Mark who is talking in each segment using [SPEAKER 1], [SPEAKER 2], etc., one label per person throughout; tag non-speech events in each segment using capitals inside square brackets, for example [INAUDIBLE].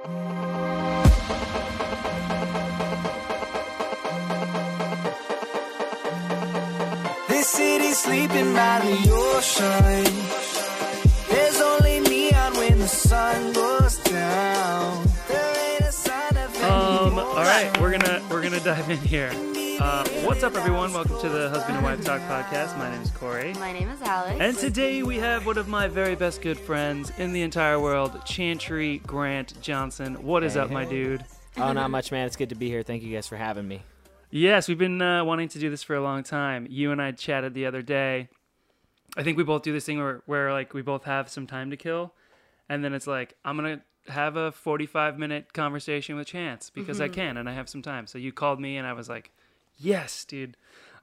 [SPEAKER 1] This city's sleeping by the ocean. There's only neon when the sun goes down. There ain't a sign of
[SPEAKER 2] Um, all right, we're gonna we're gonna dive in here. Uh, what's up, everyone? Welcome to the Husband and Wife Talk podcast. My name is Corey,
[SPEAKER 3] My name is Alex.
[SPEAKER 2] and today we have one of my very best good friends in the entire world, Chantry Grant Johnson. What is
[SPEAKER 4] Hey,
[SPEAKER 2] up, my
[SPEAKER 4] hey.
[SPEAKER 2] dude?
[SPEAKER 4] Oh, not much, man. It's good to be here. Thank you guys for having me.
[SPEAKER 2] Yes, we've been uh, wanting to do this for a long time. You and I chatted the other day. I think we both do this thing where, where like we both have some time to kill, and then it's like I'm gonna have a 45 minute conversation with Chance because I can and I have some time. So you called me and I was like, yes, dude.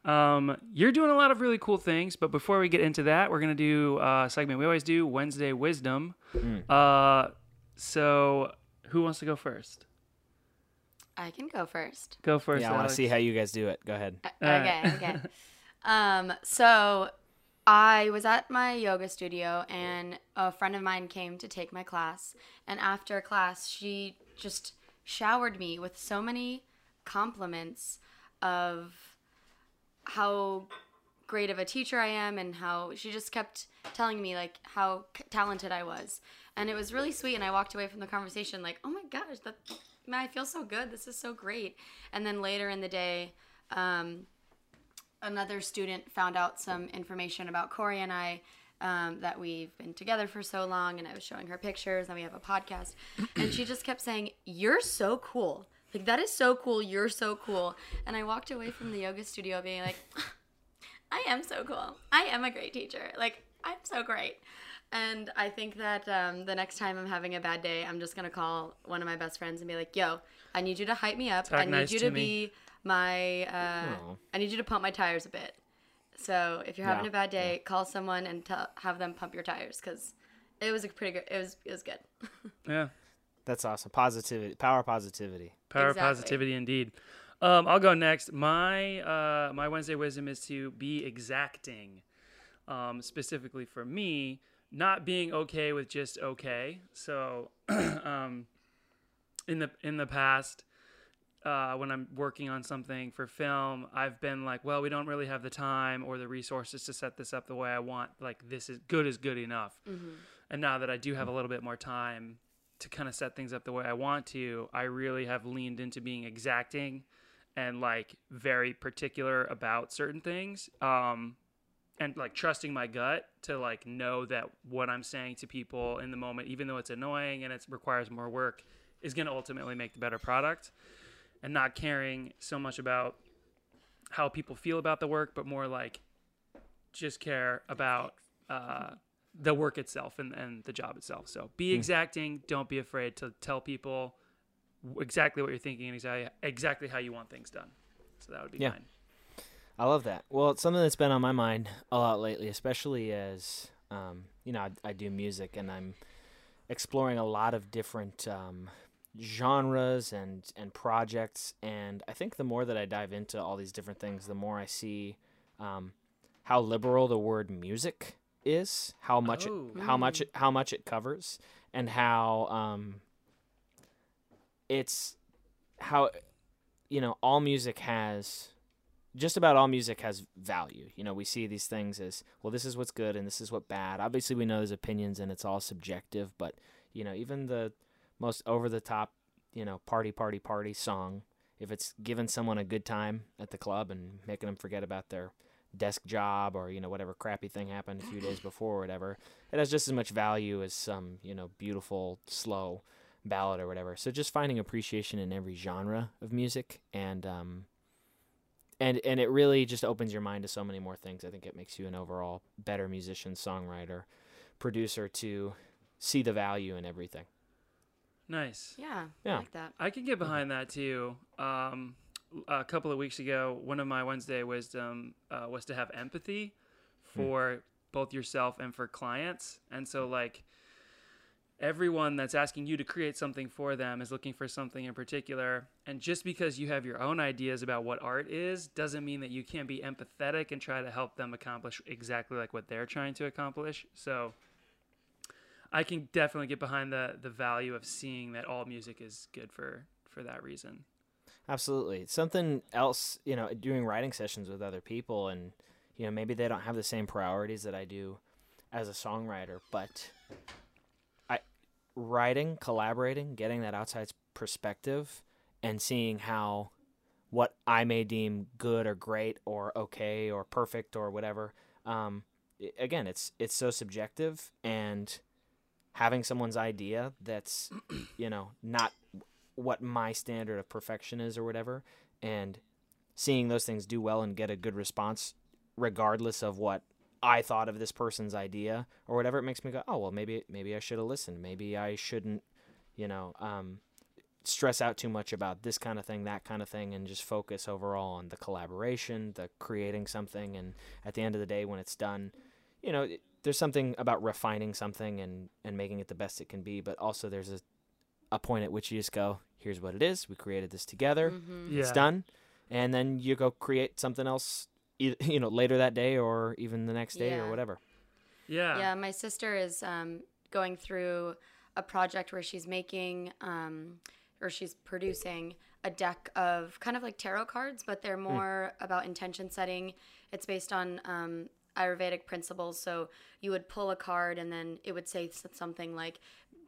[SPEAKER 2] Um, you're doing a lot of really cool things, but before we get into that, we're gonna do uh, a segment we always do Wednesday Wisdom. Uh, so who wants to go first?
[SPEAKER 3] I can go first.
[SPEAKER 2] Go first.
[SPEAKER 4] yeah, I want to see how you guys do it. Go ahead.
[SPEAKER 3] Okay, okay. [LAUGHS] um, so I was at my yoga studio and a friend of mine came to take my class. And after class, she just showered me with so many compliments of how great of a teacher I am and how she just kept telling me like how talented I was. And it was really sweet and I walked away from the conversation like, "Oh my gosh, that man, I feel so good. This is so great." And then later in the day, um, another student found out some information about Corey and I um, that we've been together for so long, and I was showing her pictures, and we have a podcast, and she just kept saying, "You're so cool." Like that is so cool. You're so cool. And I walked away from the yoga studio being like, [LAUGHS] I am so cool. I am a great teacher. Like I'm so great. And I think that um, the next time I'm having a bad day, I'm just gonna call one of my best friends and be like, "Yo, I need you to hype me up.
[SPEAKER 2] Talk
[SPEAKER 3] I need
[SPEAKER 2] nice
[SPEAKER 3] you
[SPEAKER 2] to
[SPEAKER 3] to
[SPEAKER 2] me."
[SPEAKER 3] be my. Uh,
[SPEAKER 4] Aw.
[SPEAKER 3] I need you to pump my tires a bit. So if you're having
[SPEAKER 4] Yeah,
[SPEAKER 3] a bad day, call someone and tell, have them pump your tires because it was a pretty good. It was it was good. [LAUGHS]
[SPEAKER 2] Yeah.
[SPEAKER 4] That's awesome. Positivity, power, positivity.
[SPEAKER 2] Power
[SPEAKER 3] Exactly.
[SPEAKER 2] positivity, indeed. Um, I'll go next. My uh, my Wednesday wisdom is to be exacting. Um, specifically for me, not being okay with just okay. So, [CLEARS THROAT] um, in the in the past, uh, when I'm working on something for film, I've been like, well, we don't really have the time or the resources to set this up the way I want. Like, this is good is good enough. And now that I do have a little bit more time to kind of set things up the way I want to, I really have leaned into being exacting and like very particular about certain things. Um, and like trusting my gut to like know that what I'm saying to people in the moment, even though it's annoying and it requires more work, is going to ultimately make the better product. And not caring so much about how people feel about the work, but more like just care about uh, the work itself and, and the job itself. So be exacting. Don't be afraid to tell people exactly what you're thinking and exactly, exactly how you want things done. So that would be
[SPEAKER 4] Yeah.
[SPEAKER 2] mine.
[SPEAKER 4] I love that. Well, it's something that's been on my mind a lot lately, especially as um, you know, I, I do music and I'm exploring a lot of different um, genres and and projects. And I think the more that I dive into all these different things, the more I see um, how liberal the word music is, how much it,
[SPEAKER 2] Oh.
[SPEAKER 4] how much it, how much it covers, and how um, it's how you know all music has just about all music has value. You know, we see these things as well. This is what's good, and this is what bad. Obviously, we know there's opinions, and it's all subjective. But you know, even the most over the top, you know, party, party, party song, if it's giving someone a good time at the club and making them forget about their desk job or you know whatever crappy thing happened a few days before or whatever, it has just as much value as some you know beautiful slow ballad or whatever. So just finding appreciation in every genre of music and um and and it really just opens your mind to so many more things. I think it makes you an overall better musician, songwriter, producer to see the value in everything.
[SPEAKER 2] Nice.
[SPEAKER 3] Yeah,
[SPEAKER 4] Yeah.
[SPEAKER 3] I like that.
[SPEAKER 2] I can get behind that too. Um, a couple of weeks ago, one of my Wednesday wisdom uh, was to have empathy for both yourself and for clients. And so, like, everyone that's asking you to create something for them is looking for something in particular. And just because you have your own ideas about what art is doesn't mean that you can't be empathetic and try to help them accomplish exactly like what they're trying to accomplish. So, I can definitely get behind the the value of seeing that all music is good for for that reason.
[SPEAKER 4] Absolutely. Something else, you know, doing writing sessions with other people and you know, maybe they don't have the same priorities that I do as a songwriter, but I writing, collaborating, getting that outside perspective and seeing how what I may deem good or great or okay or perfect or whatever. Um, again, it's it's so subjective, and having someone's idea that's you know not what my standard of perfection is or whatever, and seeing those things do well and get a good response, regardless of what I thought of this person's idea or whatever, it makes me go, oh well, maybe maybe I should have listened. Maybe I shouldn't, you know, um, stress out too much about this kind of thing, that kind of thing, and just focus overall on the collaboration, the creating something, and at the end of the day, when it's done, you know, it- there's something about refining something and and making it the best it can be, but also there's a a point at which you just go, here's what it is. We created this together.
[SPEAKER 3] Mhm.
[SPEAKER 2] Yeah.
[SPEAKER 4] It's done, and then you go create something else, [LAUGHS] you know, later that day or even the next day or whatever.
[SPEAKER 2] Yeah.
[SPEAKER 3] Yeah, my sister is um, going through a project where she's making um, or she's producing a deck of kind of like tarot cards, but they're more about intention setting. It's based on um, Ayurvedic principles. So you would pull a card and then it would say something like,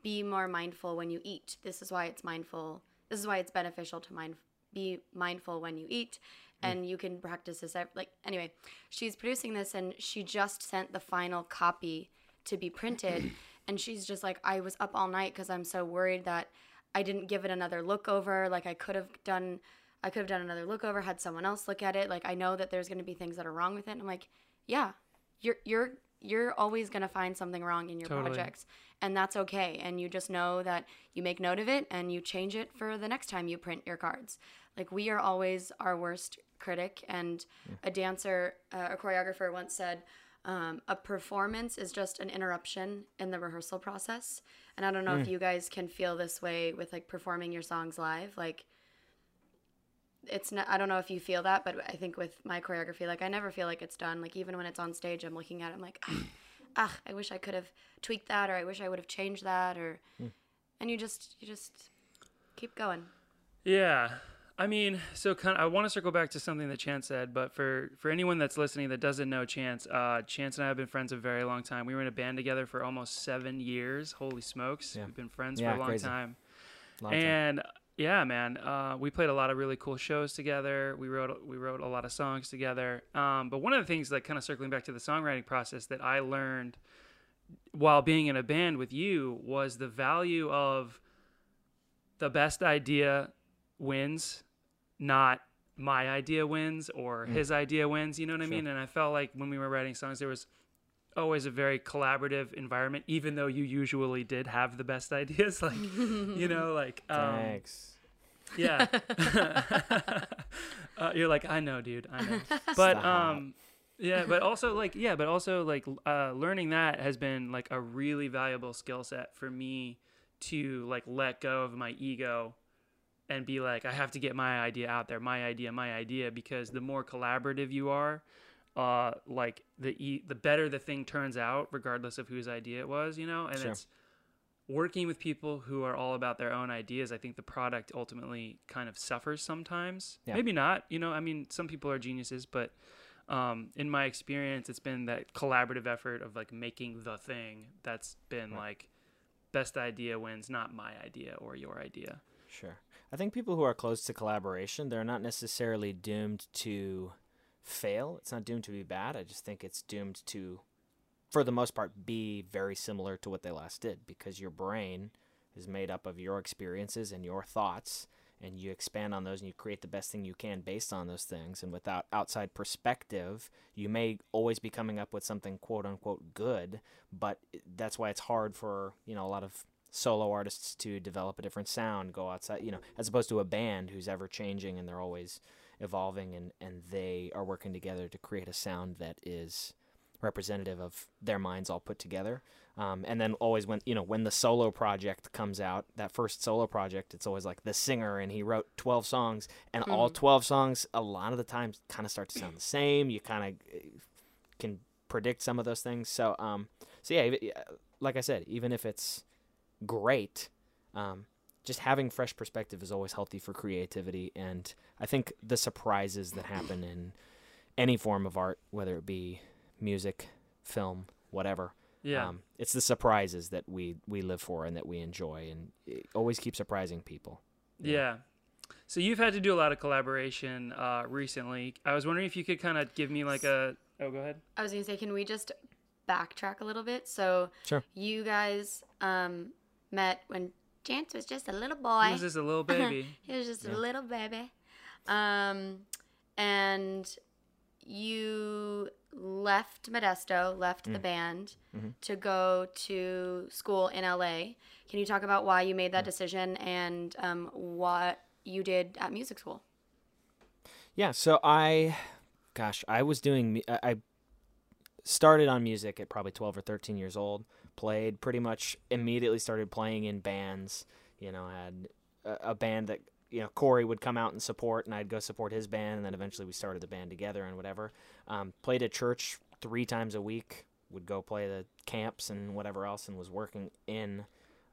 [SPEAKER 3] be more mindful when you eat. This is why it's mindful. This is why it's beneficial to mind be mindful when you eat. Mm. And you can practice this like anyway she's producing this and she just sent the final copy to be printed. [CLEARS THROAT] And she's just like i was up all night because i'm so worried that i didn't give it another look over. Like i could have done i could have done another look over had someone else look at it. Like i know that there's going to be things that are wrong with it. And i'm like yeah you're you're you're always going to find something wrong in your
[SPEAKER 2] Totally.
[SPEAKER 3] projects and that's okay and you just know that you make note of it and you change it for the next time you print your cards. Like we are always our worst critic and a dancer uh, a choreographer once said um, a performance is just an interruption in the rehearsal process. And i don't know if you guys can feel this way with like performing your songs live like it's not i don't know if you feel that but i think with my choreography like i never feel like it's done like even when it's on stage i'm looking at it i'm like ah, ah i wish i could have tweaked that or i wish i would have changed that or and you just you just keep going
[SPEAKER 2] Yeah. I mean, so kind of, I want to circle back to something that Chance said, but for for anyone that's listening that doesn't know Chance, uh, Chance and I have been friends a very long time. We were in a band together for almost seven years. Holy smokes,
[SPEAKER 4] Yeah.
[SPEAKER 2] we've been friends
[SPEAKER 4] Yeah,
[SPEAKER 2] for a long
[SPEAKER 4] crazy.
[SPEAKER 2] time.
[SPEAKER 4] Long time.
[SPEAKER 2] Yeah, man, uh, we played a lot of really cool shows together. We wrote we wrote a lot of songs together. Um, but one of the things, like kind of circling back to the songwriting process, that I learned while being in a band with you was the value of the best idea wins, not my idea wins or his idea wins. You know what I mean? And I felt like when we were writing songs, there was always a very collaborative environment, even though you usually did have the best ideas. [LAUGHS] Like, you know, like, um,
[SPEAKER 4] Thanks.
[SPEAKER 2] yeah. [LAUGHS] uh, you're like, I know, dude. I know. [LAUGHS] But
[SPEAKER 4] Stop.
[SPEAKER 2] um, yeah, but also like, yeah, but also like, uh, learning that has been like a really valuable skill set for me to like let go of my ego and be like, I have to get my idea out there, my idea, my idea, because the more collaborative you are, uh, like the e- the better the thing turns out, regardless of whose idea it was, you know. And
[SPEAKER 4] Sure.
[SPEAKER 2] it's working with people who are all about their own ideas. I think the product ultimately kind of suffers sometimes.
[SPEAKER 4] Yeah.
[SPEAKER 2] Maybe not, you know. I mean, some people are geniuses, but um, in my experience, it's been that collaborative effort of like making the thing that's been like best idea wins, not my idea or your idea.
[SPEAKER 4] Sure. I think people who are close to collaboration, they're not necessarily doomed to fail. It's not doomed to be bad. I just think it's doomed to, for the most part, be very similar to what they last did because your brain is made up of your experiences and your thoughts, and you expand on those and you create the best thing you can based on those things. And without outside perspective, you may always be coming up with something quote unquote good, but that's why it's hard for, you know, a lot of solo artists to develop a different sound, go outside, you know, as opposed to a band who's ever changing and they're always evolving and, and they are working together to create a sound that is representative of their minds all put together. Um, and then always when you know when the solo project comes out, that first solo project, it's always like the singer and he wrote twelve songs, and all twelve songs a lot of the times kind of start to sound the same. You kind of can predict some of those things. So um, so yeah, yeah, like I said, even if it's great, um, just having fresh perspective is always healthy for creativity. And I think the surprises that happen in any form of art, whether it be music, film, whatever,
[SPEAKER 2] Yeah.
[SPEAKER 4] um, it's the surprises that we we live for and that we enjoy, and it always keep surprising people.
[SPEAKER 2] Yeah. So you've had to do a lot of collaboration uh, recently. I was wondering if you could kind of give me like a. Oh, go ahead.
[SPEAKER 3] I was gonna say, can we just backtrack a little bit? So
[SPEAKER 4] Sure.
[SPEAKER 3] you guys um, met when Chance was just a little boy.
[SPEAKER 2] He was just a little [LAUGHS] baby.
[SPEAKER 3] he was just a little baby. Um, and you left Modesto, left
[SPEAKER 4] Mm.
[SPEAKER 3] the band
[SPEAKER 4] Mm-hmm.
[SPEAKER 3] to go to school in LA. Can you talk about why you made that decision and um, what you did at music school?
[SPEAKER 4] Yeah, so I, gosh, I was doing. I started on music at probably twelve or thirteen years old. Played pretty much immediately. Started playing in bands. You know, had a, a band that you know Corey would come out and support, and I'd go support his band, and then eventually we started the band together and whatever. Um, played at church three times a week. Would go play the camps and whatever else, and was working in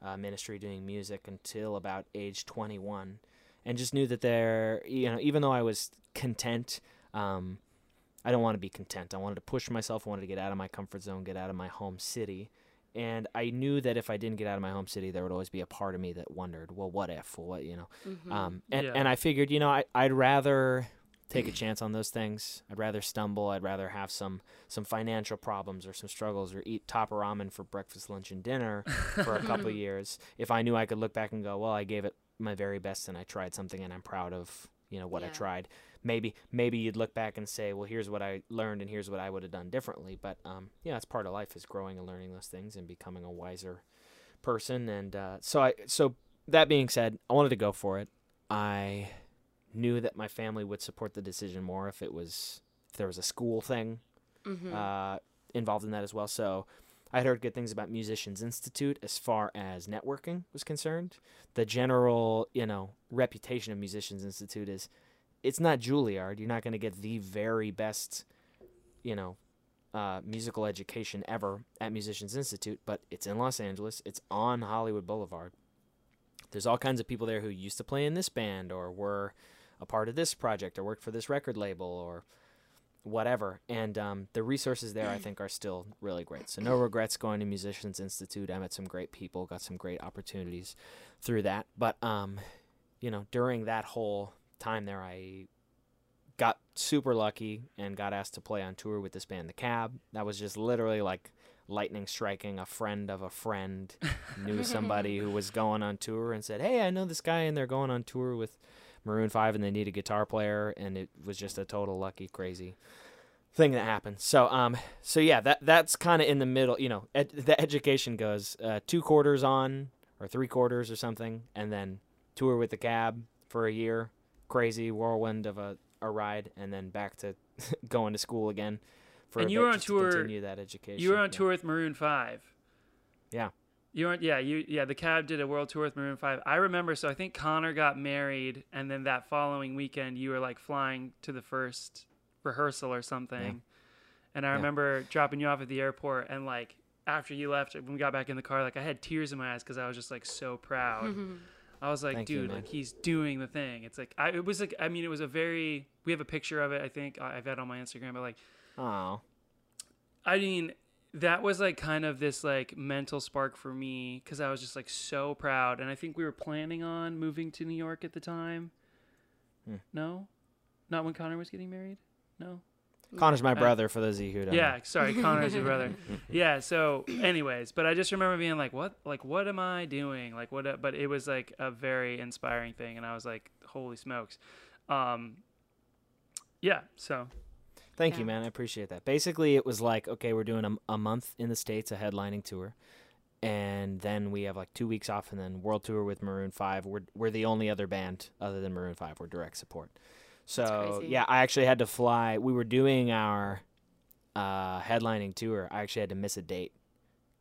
[SPEAKER 4] uh, ministry doing music until about age twenty one and just knew that there, you know, even though I was content, um, I don't want to be content. I wanted to push myself. I wanted to get out of my comfort zone, get out of my home city. And I knew that if I didn't get out of my home city, there would always be a part of me that wondered, well, what if? Well, what, you know? Um, and,
[SPEAKER 2] Yeah.
[SPEAKER 4] and I figured, you know, I, I'd rather take a chance on those things. I'd rather stumble. I'd rather have some, some financial problems or some struggles or eat top ramen for breakfast, lunch, and dinner for a couple of [LAUGHS] [LAUGHS] years. If I knew I could look back and go, well, I gave it my very best and I tried something and I'm proud of, you know, what I tried. Maybe, maybe you'd look back and say, well, here's what I learned and here's what I would have done differently. But, um, yeah, it's part of life is growing and learning those things and becoming a wiser person. And, uh, so I, so that being said, I wanted to go for it. I knew that my family would support the decision more if it was, if there was a school thing, uh, involved in that as well. So I had heard good things about Musicians Institute as far as networking was concerned. The general, you know, reputation of Musicians Institute is it's not Juilliard. You're not going to get the very best, you know, uh, musical education ever at Musicians Institute, but it's in Los Angeles. It's on Hollywood Boulevard. There's all kinds of people there who used to play in this band or were a part of this project or worked for this record label or whatever. And um, the resources there, I think, are still really great. So no regrets going to Musicians Institute. I met some great people, got some great opportunities through that. But um, you know, during that whole time there, I got super lucky and got asked to play on tour with this band, The Cab. That was just literally like lightning striking. A friend of a friend knew somebody who was [LAUGHS] going on tour and said, "Hey, I know this guy, and they're going on tour with." Maroon 5 and they need a guitar player and it was just a total lucky crazy thing that happened. So um so yeah, that that's kind of in the middle, you know, ed- the education goes uh, two quarters on or three quarters or something and then tour with the cab for a year, crazy whirlwind of a, a ride and then back to [LAUGHS] going to school again for
[SPEAKER 2] And
[SPEAKER 4] a
[SPEAKER 2] you
[SPEAKER 4] bit
[SPEAKER 2] were on
[SPEAKER 4] just to
[SPEAKER 2] tour-
[SPEAKER 4] continue that education.
[SPEAKER 2] You were on
[SPEAKER 4] Yeah.
[SPEAKER 2] tour with Maroon Five.
[SPEAKER 4] Yeah.
[SPEAKER 2] You weren't, yeah, you, yeah. The Cab did a world tour with Maroon Five. I remember. So I think Connor got married, and then that following weekend, you were like flying to the first rehearsal or something. And I
[SPEAKER 4] Yeah.
[SPEAKER 2] remember dropping you off at the airport, and like after you left, when we got back in the car, like I had tears in my eyes because I was just like so proud. [LAUGHS] I was like,
[SPEAKER 4] Thank
[SPEAKER 2] dude,
[SPEAKER 4] man.
[SPEAKER 2] like he's doing the thing. It's like I, it was like I mean, it was a very. We have a picture of it. I think I- I've had on my Instagram, but like
[SPEAKER 4] Oh.
[SPEAKER 2] I mean, that was like kind of this like mental spark for me because I was just like so proud, and I think we were planning on moving to New York at the time.
[SPEAKER 4] Hmm.
[SPEAKER 2] No, not when Connor was getting married. No.
[SPEAKER 4] Connor's my
[SPEAKER 2] Uh,
[SPEAKER 4] brother for those of you who don't know.
[SPEAKER 2] Yeah, sorry, Connor's your brother. [LAUGHS] Yeah. So, anyways, but I just remember being like, "What? Like, what am I doing? Like, what?" But it was like a very inspiring thing, and I was like, "Holy smokes!" Um, yeah. So
[SPEAKER 4] Thank
[SPEAKER 3] Yeah.
[SPEAKER 4] you, man. I appreciate that. Basically, it was like, okay, we're doing a, a month in the States, a headlining tour. And then we have like two weeks off and then world tour with Maroon 5. We're, we're the only other band other than Maroon 5. We're direct support. So, yeah, I actually had to fly. We were doing our uh, headlining tour. I actually had to miss a date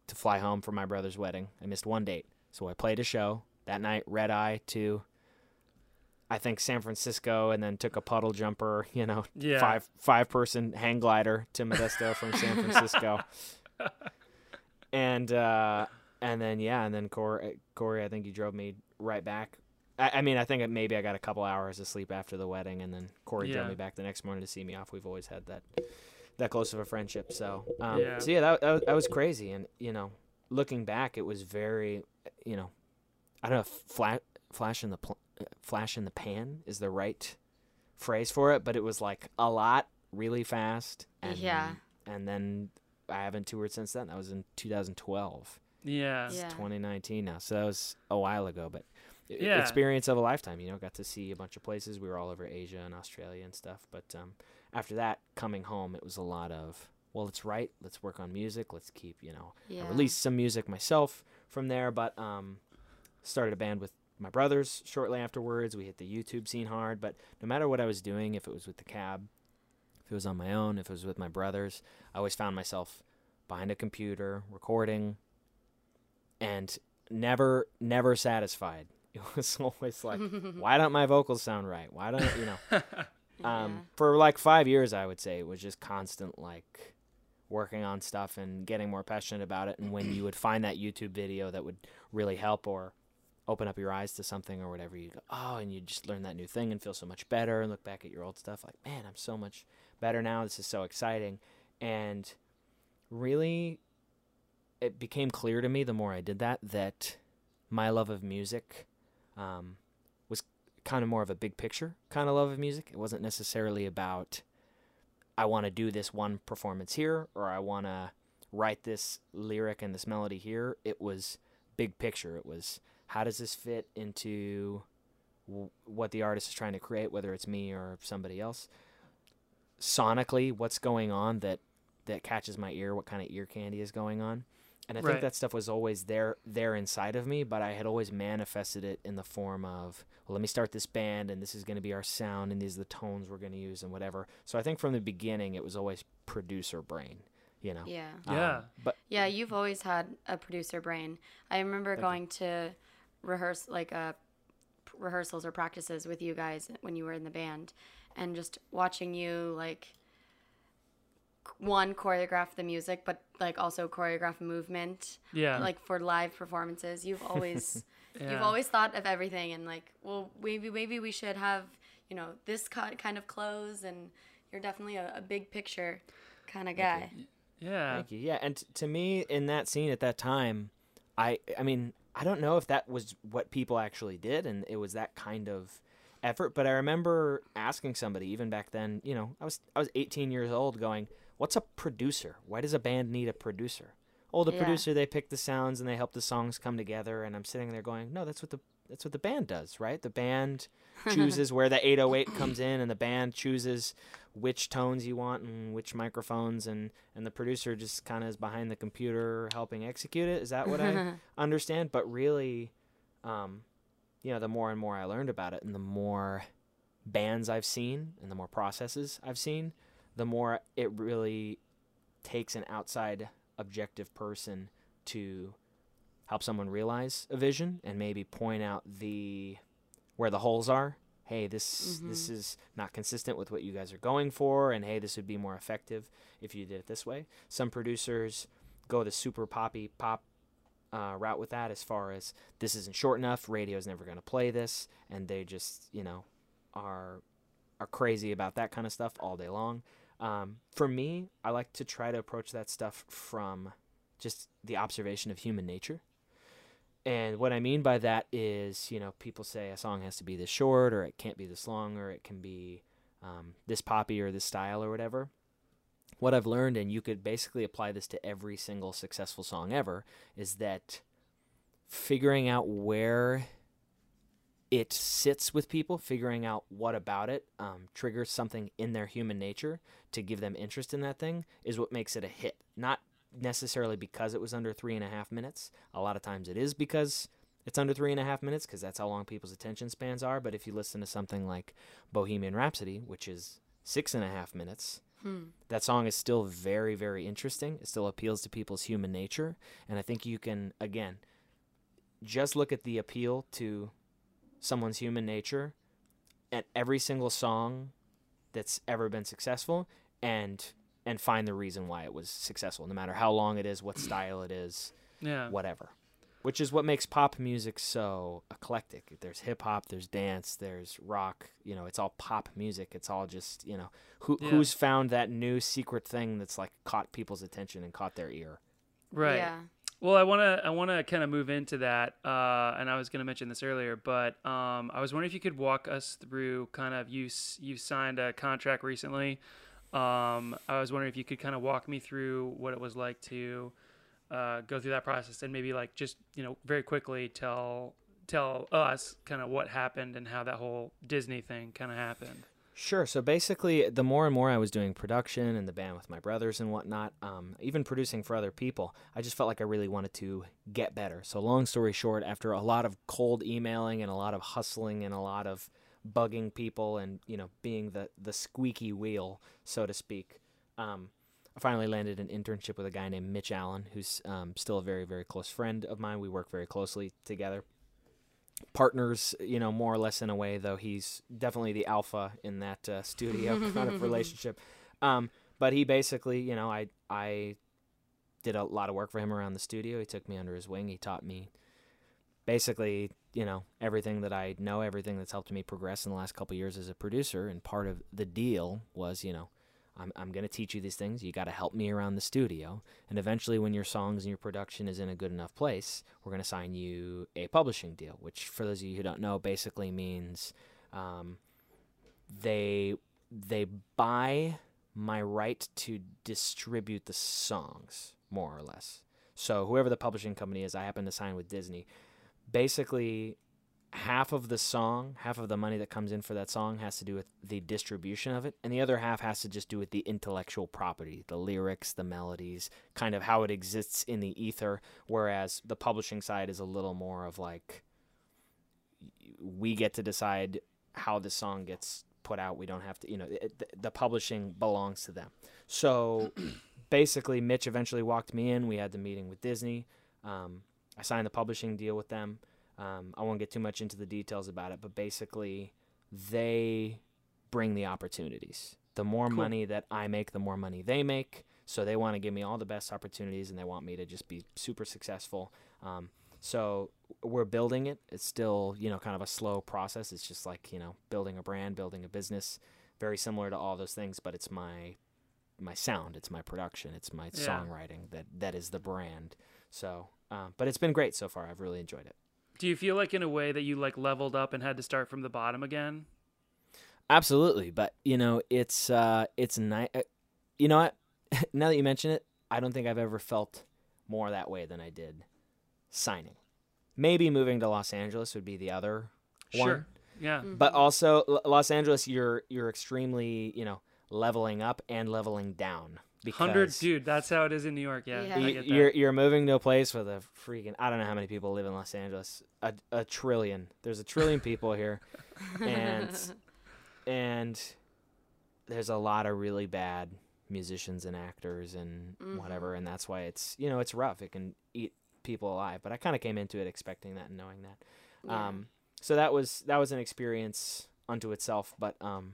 [SPEAKER 4] to fly home for my brother's wedding. I missed one date. So I played a show that night, Red Eye to, I think, San Francisco, and then took a puddle jumper, you know,
[SPEAKER 2] Yeah.
[SPEAKER 4] five five person hang glider to Modesto from San [LAUGHS] Francisco. and uh, and then yeah, and then Corey, Corey, I think he drove me right back. I, I mean, I think maybe I got a couple hours of sleep after the wedding, and then Corey drove me back the next morning to see me off. We've always had that that close of a friendship. So, um,
[SPEAKER 2] Yeah.
[SPEAKER 4] so yeah, that, that was- that was crazy, and you know, looking back, it was very, you know, I don't know, if flat flash in the pl- uh, flash in the pan is the right phrase for it, but it was like a lot, really fast, and
[SPEAKER 3] Yeah.
[SPEAKER 4] and then I haven't toured since then. That was in 2012.
[SPEAKER 2] Yeah.
[SPEAKER 3] Yeah.
[SPEAKER 4] 2019 now, so that was a while ago, but
[SPEAKER 2] Yeah.
[SPEAKER 4] experience of a lifetime. You know, got to see a bunch of places. We were all over Asia and Australia and stuff. But um, after that, coming home, it was a lot of well, let's write, let's work on music, let's keep you know.
[SPEAKER 3] Yeah.
[SPEAKER 4] I released some music myself from there, but um, started a band with my brothers shortly afterwards. We hit the YouTube scene hard, but no matter what I was doing, if it was with the cab, if it was on my own, if it was with my brothers, I always found myself behind a computer recording and never never satisfied. [LAUGHS] It was always like, [LAUGHS] why don't my vocals sound right? Why don't you know? [LAUGHS] Um,
[SPEAKER 3] Yeah.
[SPEAKER 4] For like five years, I would say it was just constant like working on stuff and getting more passionate about it. And when you would find that YouTube video that would really help or open up your eyes to something or whatever, you go, oh, and you just learn that new thing and feel so much better and look back at your old stuff like, man, I'm so much better now. This is so exciting. And really, it became clear to me the more I did that that my love of music um, was kind of more of a big picture kind of love of music. It wasn't necessarily about I want to do this one performance here or I want to write this lyric and this melody here. It was big picture. It was how does this fit into w- what the artist is trying to create, whether it's me or somebody else. Sonically, what's going on that that catches my ear? What kind of ear candy is going on? And I
[SPEAKER 2] Right.
[SPEAKER 4] think that stuff was always there there inside of me, but I had always manifested it in the form of, well, let me start this band and this is going to be our sound and these are the tones we're going to use and whatever. So I think from the beginning it was always producer brain, you know.
[SPEAKER 3] Yeah.
[SPEAKER 4] Um,
[SPEAKER 2] Yeah.
[SPEAKER 4] but
[SPEAKER 3] Yeah, you've always had a producer brain. I remember
[SPEAKER 4] Thank you.
[SPEAKER 3] going to rehearse like uh, p- rehearsals or practices with you guys when you were in the band, and just watching you like c- one choreograph the music, but like also choreograph movement,
[SPEAKER 2] Yeah.
[SPEAKER 3] like for live performances. You've [LAUGHS] always
[SPEAKER 2] yeah.
[SPEAKER 3] you've always thought of everything and like, well, maybe maybe we should have you know this ki- kind of clothes, and you're definitely a, a big picture kind of guy.
[SPEAKER 2] yeah.
[SPEAKER 4] Thank you. Yeah, and t- to me, in that scene at that time, I I mean, I don't know if that was what people actually did, and it was that kind of effort. But I remember asking somebody, even back then, you know, I was I was 18 years old, going, "What's a producer? Why does a band need a producer?" Oh, the
[SPEAKER 3] Yeah.
[SPEAKER 4] producer they pick the sounds and they help the songs come together. And I'm sitting there going, "No, that's what the that's what the band does, right? The band [LAUGHS] chooses where the 808 comes in, and the band chooses which tones you want and which microphones, and and the producer just kind of is behind the computer helping execute it. Is that what I [LAUGHS] understand? But really, um, you know, the more and more I learned about it, and the more bands I've seen, and the more processes I've seen, the more it really takes an outside objective person to help someone realize a vision and maybe point out the where the holes are. Hey this this is not consistent with what you guys are going for and hey this would be more effective if you did it this way. Some producers go the super poppy pop uh, route with that as far as this isn't short enough radio's never going to play this and they just you know are are crazy about that kind of stuff all day long um, for me i like to try to approach that stuff from just the observation of human nature and what I mean by that is, you know, people say a song has to be this short, or it can't be this long, or it can be um, this poppy or this style or whatever. What I've learned, and you could basically apply this to every single successful song ever, is that figuring out where it sits with people, figuring out what about it um, triggers something in their human nature to give them interest in that thing, is what makes it a hit. Not necessarily because it was under three and a half minutes. A lot of times it is because it's under three and a half minutes because that's how long people's attention spans are. But if you listen to something like Bohemian Rhapsody, which is six and a half minutes, that song is still very, very interesting. It still appeals to people's human nature. And I think you can, again, just look at the appeal to someone's human nature at every single song that's ever been successful and and find the reason why it was successful, no matter how long it is, what [CLEARS THROAT] style it is,
[SPEAKER 2] Yeah.
[SPEAKER 4] whatever. Which is what makes pop music so eclectic. There's hip hop, there's dance, there's rock. You know, it's all pop music. It's all just you know who
[SPEAKER 2] Yeah.
[SPEAKER 4] who's found that new secret thing that's like caught people's attention and caught their ear.
[SPEAKER 2] Right.
[SPEAKER 3] Yeah.
[SPEAKER 2] Well, I want to I want to kind of move into that, uh, and I was going to mention this earlier, but um, I was wondering if you could walk us through kind of you you signed a contract recently. Um, I was wondering if you could kind of walk me through what it was like to uh, go through that process, and maybe like just you know very quickly tell tell us kind of what happened and how that whole Disney thing kind of happened.
[SPEAKER 4] Sure. So basically, the more and more I was doing production and the band with my brothers and whatnot, um, even producing for other people, I just felt like I really wanted to get better. So, long story short, after a lot of cold emailing and a lot of hustling and a lot of bugging people and you know being the the squeaky wheel, so to speak, um, I finally landed an internship with a guy named Mitch Allen, who's um, still a very very close friend of mine. We work very closely together partners, you know, more or less in a way, though he's definitely the alpha in that uh, studio [LAUGHS] kind of relationship. Um, but he basically, you know, I I did a lot of work for him around the studio. He took me under his wing. He taught me basically, you know, everything that I know, everything that's helped me progress in the last couple of years as a producer. And part of the deal was, you know, I'm, I'm going to teach you these things. You got to help me around the studio. And eventually, when your songs and your production is in a good enough place, we're going to sign you a publishing deal, which, for those of you who don't know, basically means um, they they buy my right to distribute the songs, more or less. So whoever the publishing company is, I happen to sign with Disney. Basically, half of the song, half of the money that comes in for that song has to do with the distribution of it, and the other half has to just do with the intellectual property, the lyrics, the melodies, kind of how it exists in the ether. Whereas the publishing side is a little more of like we get to decide how the song gets put out. We don't have to, you know, it, the, publishing belongs to them. So [CLEARS THROAT] basically, Mitch eventually walked me in. We had the meeting with Disney. Um, I signed the publishing deal with them. Um, I won't get too much into the details about it, but basically, they bring the opportunities. The more
[SPEAKER 2] Cool.
[SPEAKER 4] money that I make, the more money they make. So they want to give me all the best opportunities, and they want me to just be super successful. Um, so we're building it. It's still, you know, kind of a slow process. It's just like you know, building a brand, building a business. Very similar to all those things, but it's my my sound, it's my production, it's my
[SPEAKER 2] Yeah.
[SPEAKER 4] songwriting that that is the brand. So, um, but it's been great so far. I've really enjoyed it.
[SPEAKER 2] Do you feel like in a way that you like leveled up and had to start from the bottom again?
[SPEAKER 4] Absolutely, but you know, it's uh, it's nice. You know what? [LAUGHS] now that you mention it, I don't think I've ever felt more that way than I did signing. Maybe moving to Los Angeles would be the other one.
[SPEAKER 2] Sure. Yeah.
[SPEAKER 4] But also, L- Los Angeles, you're you're extremely you know leveling up and leveling down.
[SPEAKER 2] Hundred, dude. That's how it is in New York. Yeah,
[SPEAKER 3] Yeah.
[SPEAKER 2] I
[SPEAKER 4] y-
[SPEAKER 2] get that.
[SPEAKER 4] you're you're moving to a place with a freaking I don't know how many people live in Los Angeles. A, a trillion. There's a trillion people here, and [LAUGHS] and there's a lot of really bad musicians and actors and whatever, and that's why it's you know it's rough. It can eat people alive. But I kind of came into it expecting that and knowing that.
[SPEAKER 3] Yeah.
[SPEAKER 4] Um, so that was that was an experience unto itself, but um,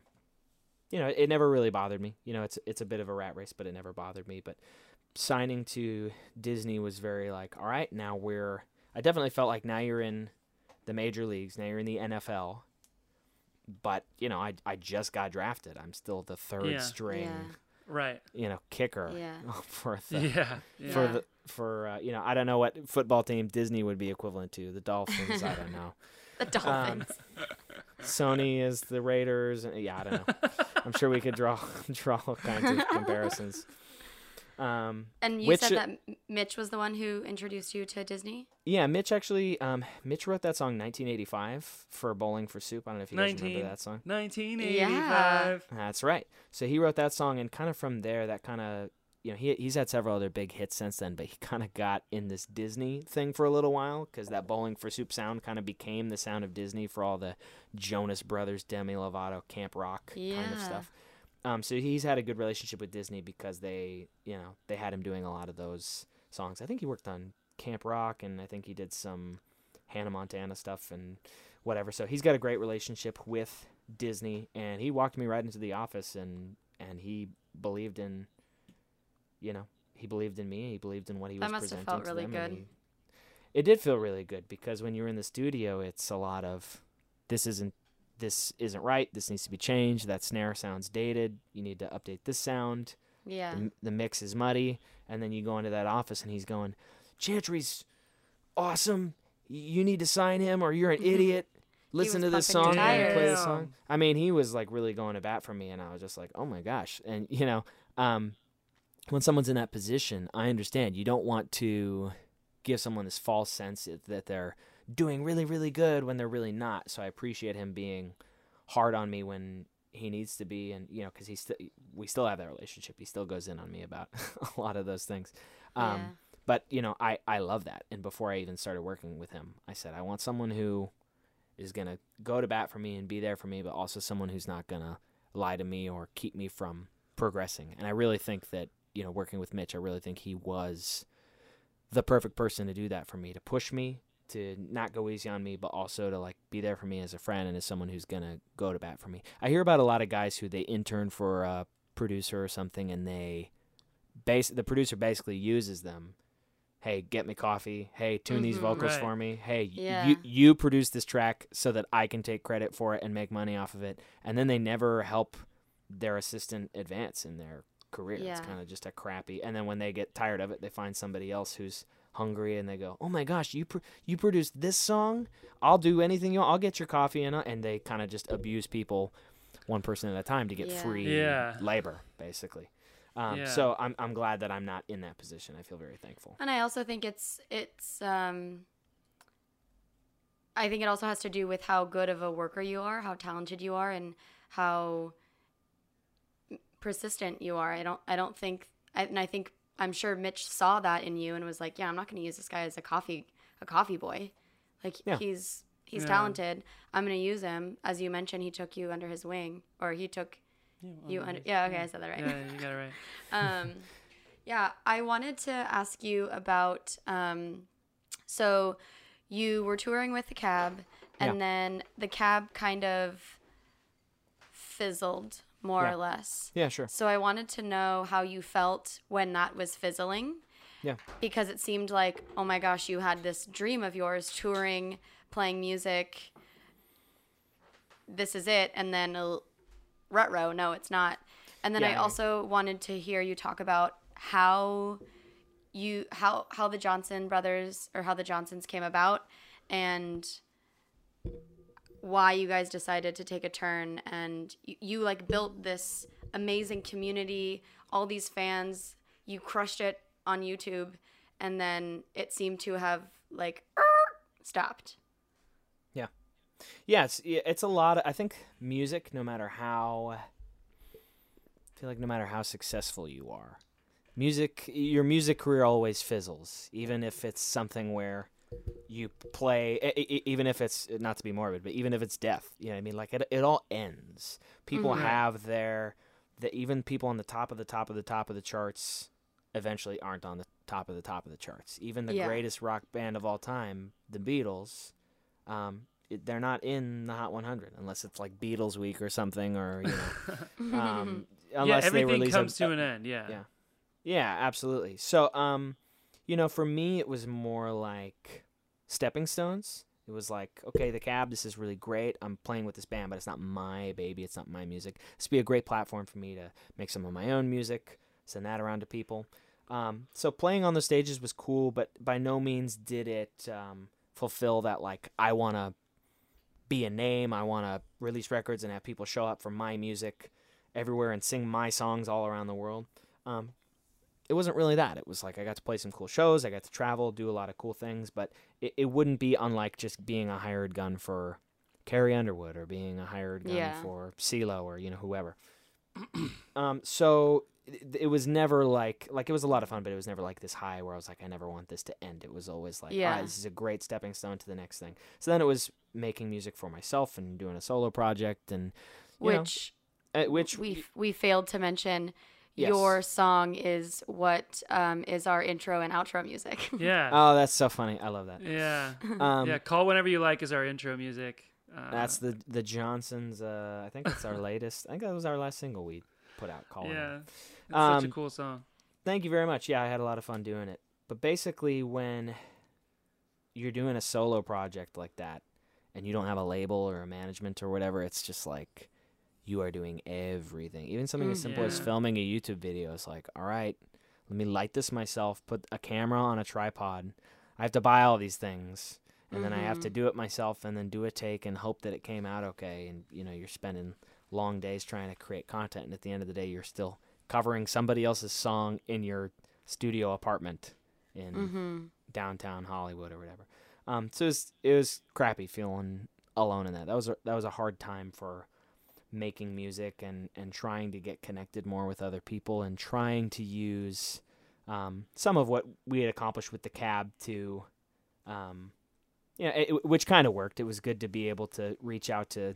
[SPEAKER 4] you know, it never really bothered me. You know, it's it's a bit of a rat race, but it never bothered me. But signing to Disney was very like, all right, now we're. I definitely felt like now you're in the major leagues. Now you're in the NFL. But you know, I I just got drafted. I'm still the third
[SPEAKER 2] Yeah.
[SPEAKER 4] string,
[SPEAKER 3] Yeah.
[SPEAKER 2] right.
[SPEAKER 4] you know, kicker
[SPEAKER 3] Yeah. [LAUGHS]
[SPEAKER 4] for the
[SPEAKER 2] Yeah. yeah.
[SPEAKER 4] for the for uh, you know I don't know what football team Disney would be equivalent to. The Dolphins, I don't know. [LAUGHS]
[SPEAKER 3] The Dolphins.
[SPEAKER 4] Sony is the Raiders. and- Yeah, I don't know. I'm sure we could draw [LAUGHS] draw all kinds of comparisons. Um,
[SPEAKER 3] and you
[SPEAKER 4] which-
[SPEAKER 3] said that Mitch was the one who introduced you to Disney.
[SPEAKER 4] yeah, Mitch actually, um, Mitch wrote that song 1985 for Bowling for Soup. I don't know if you guys remember that song.
[SPEAKER 2] 1985. Yeah.
[SPEAKER 4] That's right. So he wrote that song, and kind of from there, that kind of you know he he's had several other big hits since then, but he kind of got in this Disney thing for a little while because that Bowling for Soup sound kind of became the sound of Disney for all the Jonas Brothers, Demi Lovato, Camp Rock kind of stuff. Um, so he's had a good relationship with Disney because they you know they had him doing a lot of those songs. I think he worked on Camp Rock, and I think he did some Hannah Montana stuff and whatever. So he's got a great relationship with Disney, and he walked me right into the office, and and he believed in you know, he believed in me. He believed in what he
[SPEAKER 3] That
[SPEAKER 4] was
[SPEAKER 3] must have
[SPEAKER 4] presenting
[SPEAKER 3] felt
[SPEAKER 4] to
[SPEAKER 3] really
[SPEAKER 4] them,
[SPEAKER 3] good.
[SPEAKER 4] he- it did feel really good because when you're in the studio, it's a lot of this isn't this isn't right. This needs to be changed. That snare sounds dated. You need to update this sound.
[SPEAKER 3] Yeah.
[SPEAKER 4] The, the mix is muddy, and then you go into that office and he's going, "Chantry's awesome. You need to sign him, or you're an idiot." Listen to this song and play the
[SPEAKER 2] tires.
[SPEAKER 4] song. I mean, he was like really going to bat for me, and I was just like, "Oh my gosh!" And you know, um, when someone's in that position, I understand you don't want to give someone this false sense that- they're doing really, really good when they're really not. So I appreciate him being hard on me when he needs to be, and you know, because he still we still have that relationship. He still goes in on me about [LAUGHS] a lot of those things. Um,
[SPEAKER 3] Yeah.
[SPEAKER 4] But you know, I I love that. And before I even started working with him, I said I want someone who is gonna go to bat for me and be there for me, but also someone who's not gonna lie to me or keep me from progressing. And I really think that you know, working with Mitch, I really think he was the perfect person to do that for me, to push me, to not go easy on me, but also to like be there for me as a friend and as someone who's gonna go to bat for me. I hear about a lot of guys who they intern for a producer or something, and they base the producer basically uses them. Hey, get me coffee. Hey, tune these
[SPEAKER 3] Mhm.
[SPEAKER 4] vocals
[SPEAKER 2] Right.
[SPEAKER 4] for me. Hey,
[SPEAKER 3] Yeah.
[SPEAKER 4] you you produce this track so that I can take credit for it and make money off of it. And then they never help their assistant advance in their career. It's kind of just a crappy. And then when they get tired of it, they find somebody else who's hungry and they go, "Oh my gosh, you pr- you produced this song? I'll do anything you want. I'll get your coffee and and they kind of just abuse people one person at a time to get
[SPEAKER 3] Yeah.
[SPEAKER 4] free
[SPEAKER 2] Yeah.
[SPEAKER 4] labor, basically. Um,
[SPEAKER 2] Yeah.
[SPEAKER 4] So I'm I'm glad that I'm not in that position. I feel very thankful.
[SPEAKER 3] And I also think it's it's um I think it also has to do with how good of a worker you are, how talented you are and how persistent you are. I don't I don't think I, and I think I'm sure Mitch saw that in you and was like, "Yeah, I'm not going to use this guy as a coffee a coffee boy. Like
[SPEAKER 4] Yeah.
[SPEAKER 3] he's he's
[SPEAKER 2] Yeah.
[SPEAKER 3] talented. I'm going to use him." As you mentioned, he took you under his wing or he took you under Yeah, okay, I said that right.
[SPEAKER 2] Yeah, you got it right. [LAUGHS] [LAUGHS]
[SPEAKER 3] um, yeah, I wanted to ask you about. Um, so, you were touring with the cab, and
[SPEAKER 4] Yeah.
[SPEAKER 3] then the cab kind of fizzled more
[SPEAKER 4] Yeah.
[SPEAKER 3] or less.
[SPEAKER 4] Yeah, sure.
[SPEAKER 3] So I wanted to know how you felt when that was fizzling.
[SPEAKER 4] Yeah.
[SPEAKER 3] Because it seemed like, oh my gosh, you had this dream of yours touring, playing music. This is it. And then a rut no, it's not. And then
[SPEAKER 4] Yeah, I-
[SPEAKER 3] also wanted to hear you talk about how you how how the Johnson brothers or how the Johnsons came about and why you guys decided to take a turn and you, you like built this amazing community all these fans you crushed it on youtube and then it seemed to have like stopped
[SPEAKER 4] Yeah, it's yeah, it's a lot. Of, I think music, no matter how, I feel like no matter how successful you are, music, your music career always fizzles. Even if it's something where you play, even if it's not to be morbid, but even if it's death, you know, what I mean, like it, it all ends. People
[SPEAKER 3] Mhm.
[SPEAKER 4] have their, the even people on the top of the top of the top of the charts, eventually aren't on the top of the top of the charts. Even the
[SPEAKER 3] Yeah.
[SPEAKER 4] greatest rock band of all time, the Beatles. Um, it, they're not in the Hot 100 unless it's like Beatles Week or something, or you know, [LAUGHS] um,
[SPEAKER 2] yeah,
[SPEAKER 4] unless they
[SPEAKER 2] everything
[SPEAKER 4] release
[SPEAKER 2] comes
[SPEAKER 4] a,
[SPEAKER 2] to an end. Yeah.
[SPEAKER 4] yeah. yeah, absolutely. So, um, you know, for me, it was more like stepping stones. It was like, okay, the cab, this is really great. I'm playing with this band, but it's not my baby. It's not my music. This would be a great platform for me to make some of my own music, send that around to people. Um, so playing on the stages was cool, but by no means did it um, fulfill that like I want to be a name. I want to release records and have people show up for my music everywhere and sing my songs all around the world. Um, it wasn't really that. It was like I got to play some cool shows, I got to travel, do a lot of cool things, but it, it wouldn't be unlike just being a hired gun for Carrie Underwood or being a hired gun
[SPEAKER 3] Yeah.
[SPEAKER 4] for CeeLo or you know whoever. [CLEARS THROAT] um, so it, it was never like like it was a lot of fun, but it was never like this high where I was like I never want this to end. It was always like
[SPEAKER 3] Yeah.
[SPEAKER 4] ah, this is a great stepping stone to the next thing. So then it was making music for myself and doing a solo project and you know,
[SPEAKER 3] which
[SPEAKER 4] uh, which
[SPEAKER 3] we we failed to mention
[SPEAKER 4] Yes.
[SPEAKER 3] your song is what um, is our intro and outro music [LAUGHS]
[SPEAKER 2] Yeah.
[SPEAKER 4] oh that's so funny. I love that.
[SPEAKER 2] yeah. [LAUGHS]
[SPEAKER 4] Um,
[SPEAKER 2] yeah. Call whenever you like is our intro music. Uh,
[SPEAKER 4] That's the the Johnsons. Uh, I think it's our [LAUGHS] latest. I think that was our last single we put out. Calling.
[SPEAKER 2] yeah. It's
[SPEAKER 4] Um,
[SPEAKER 2] such a cool song.
[SPEAKER 4] Thank you very much. Yeah, I had a lot of fun doing it. But basically, when you're doing a solo project like that, and you don't have a label or a management or whatever, it's just like you are doing everything. Even something as
[SPEAKER 3] Mm.
[SPEAKER 4] simple as filming a YouTube video is like, all right, let me light this myself, put a camera on a tripod. I have to buy all these things. And then I have to
[SPEAKER 3] Mhm.
[SPEAKER 4] do it myself and then do a take and hope that it came out okay. And, you know, you're spending long days trying to create content. And at the end of the day, you're still covering somebody else's song in your studio apartment in
[SPEAKER 3] Mm-hmm.
[SPEAKER 4] downtown Hollywood or whatever. Um, so it was, it was crappy feeling alone in that. That was a, that was a hard time for making music and and trying to get connected more with other people and trying to use um, some of what we had accomplished with the cab to, um, yeah, it, which kind of worked. It was good to be able to reach out to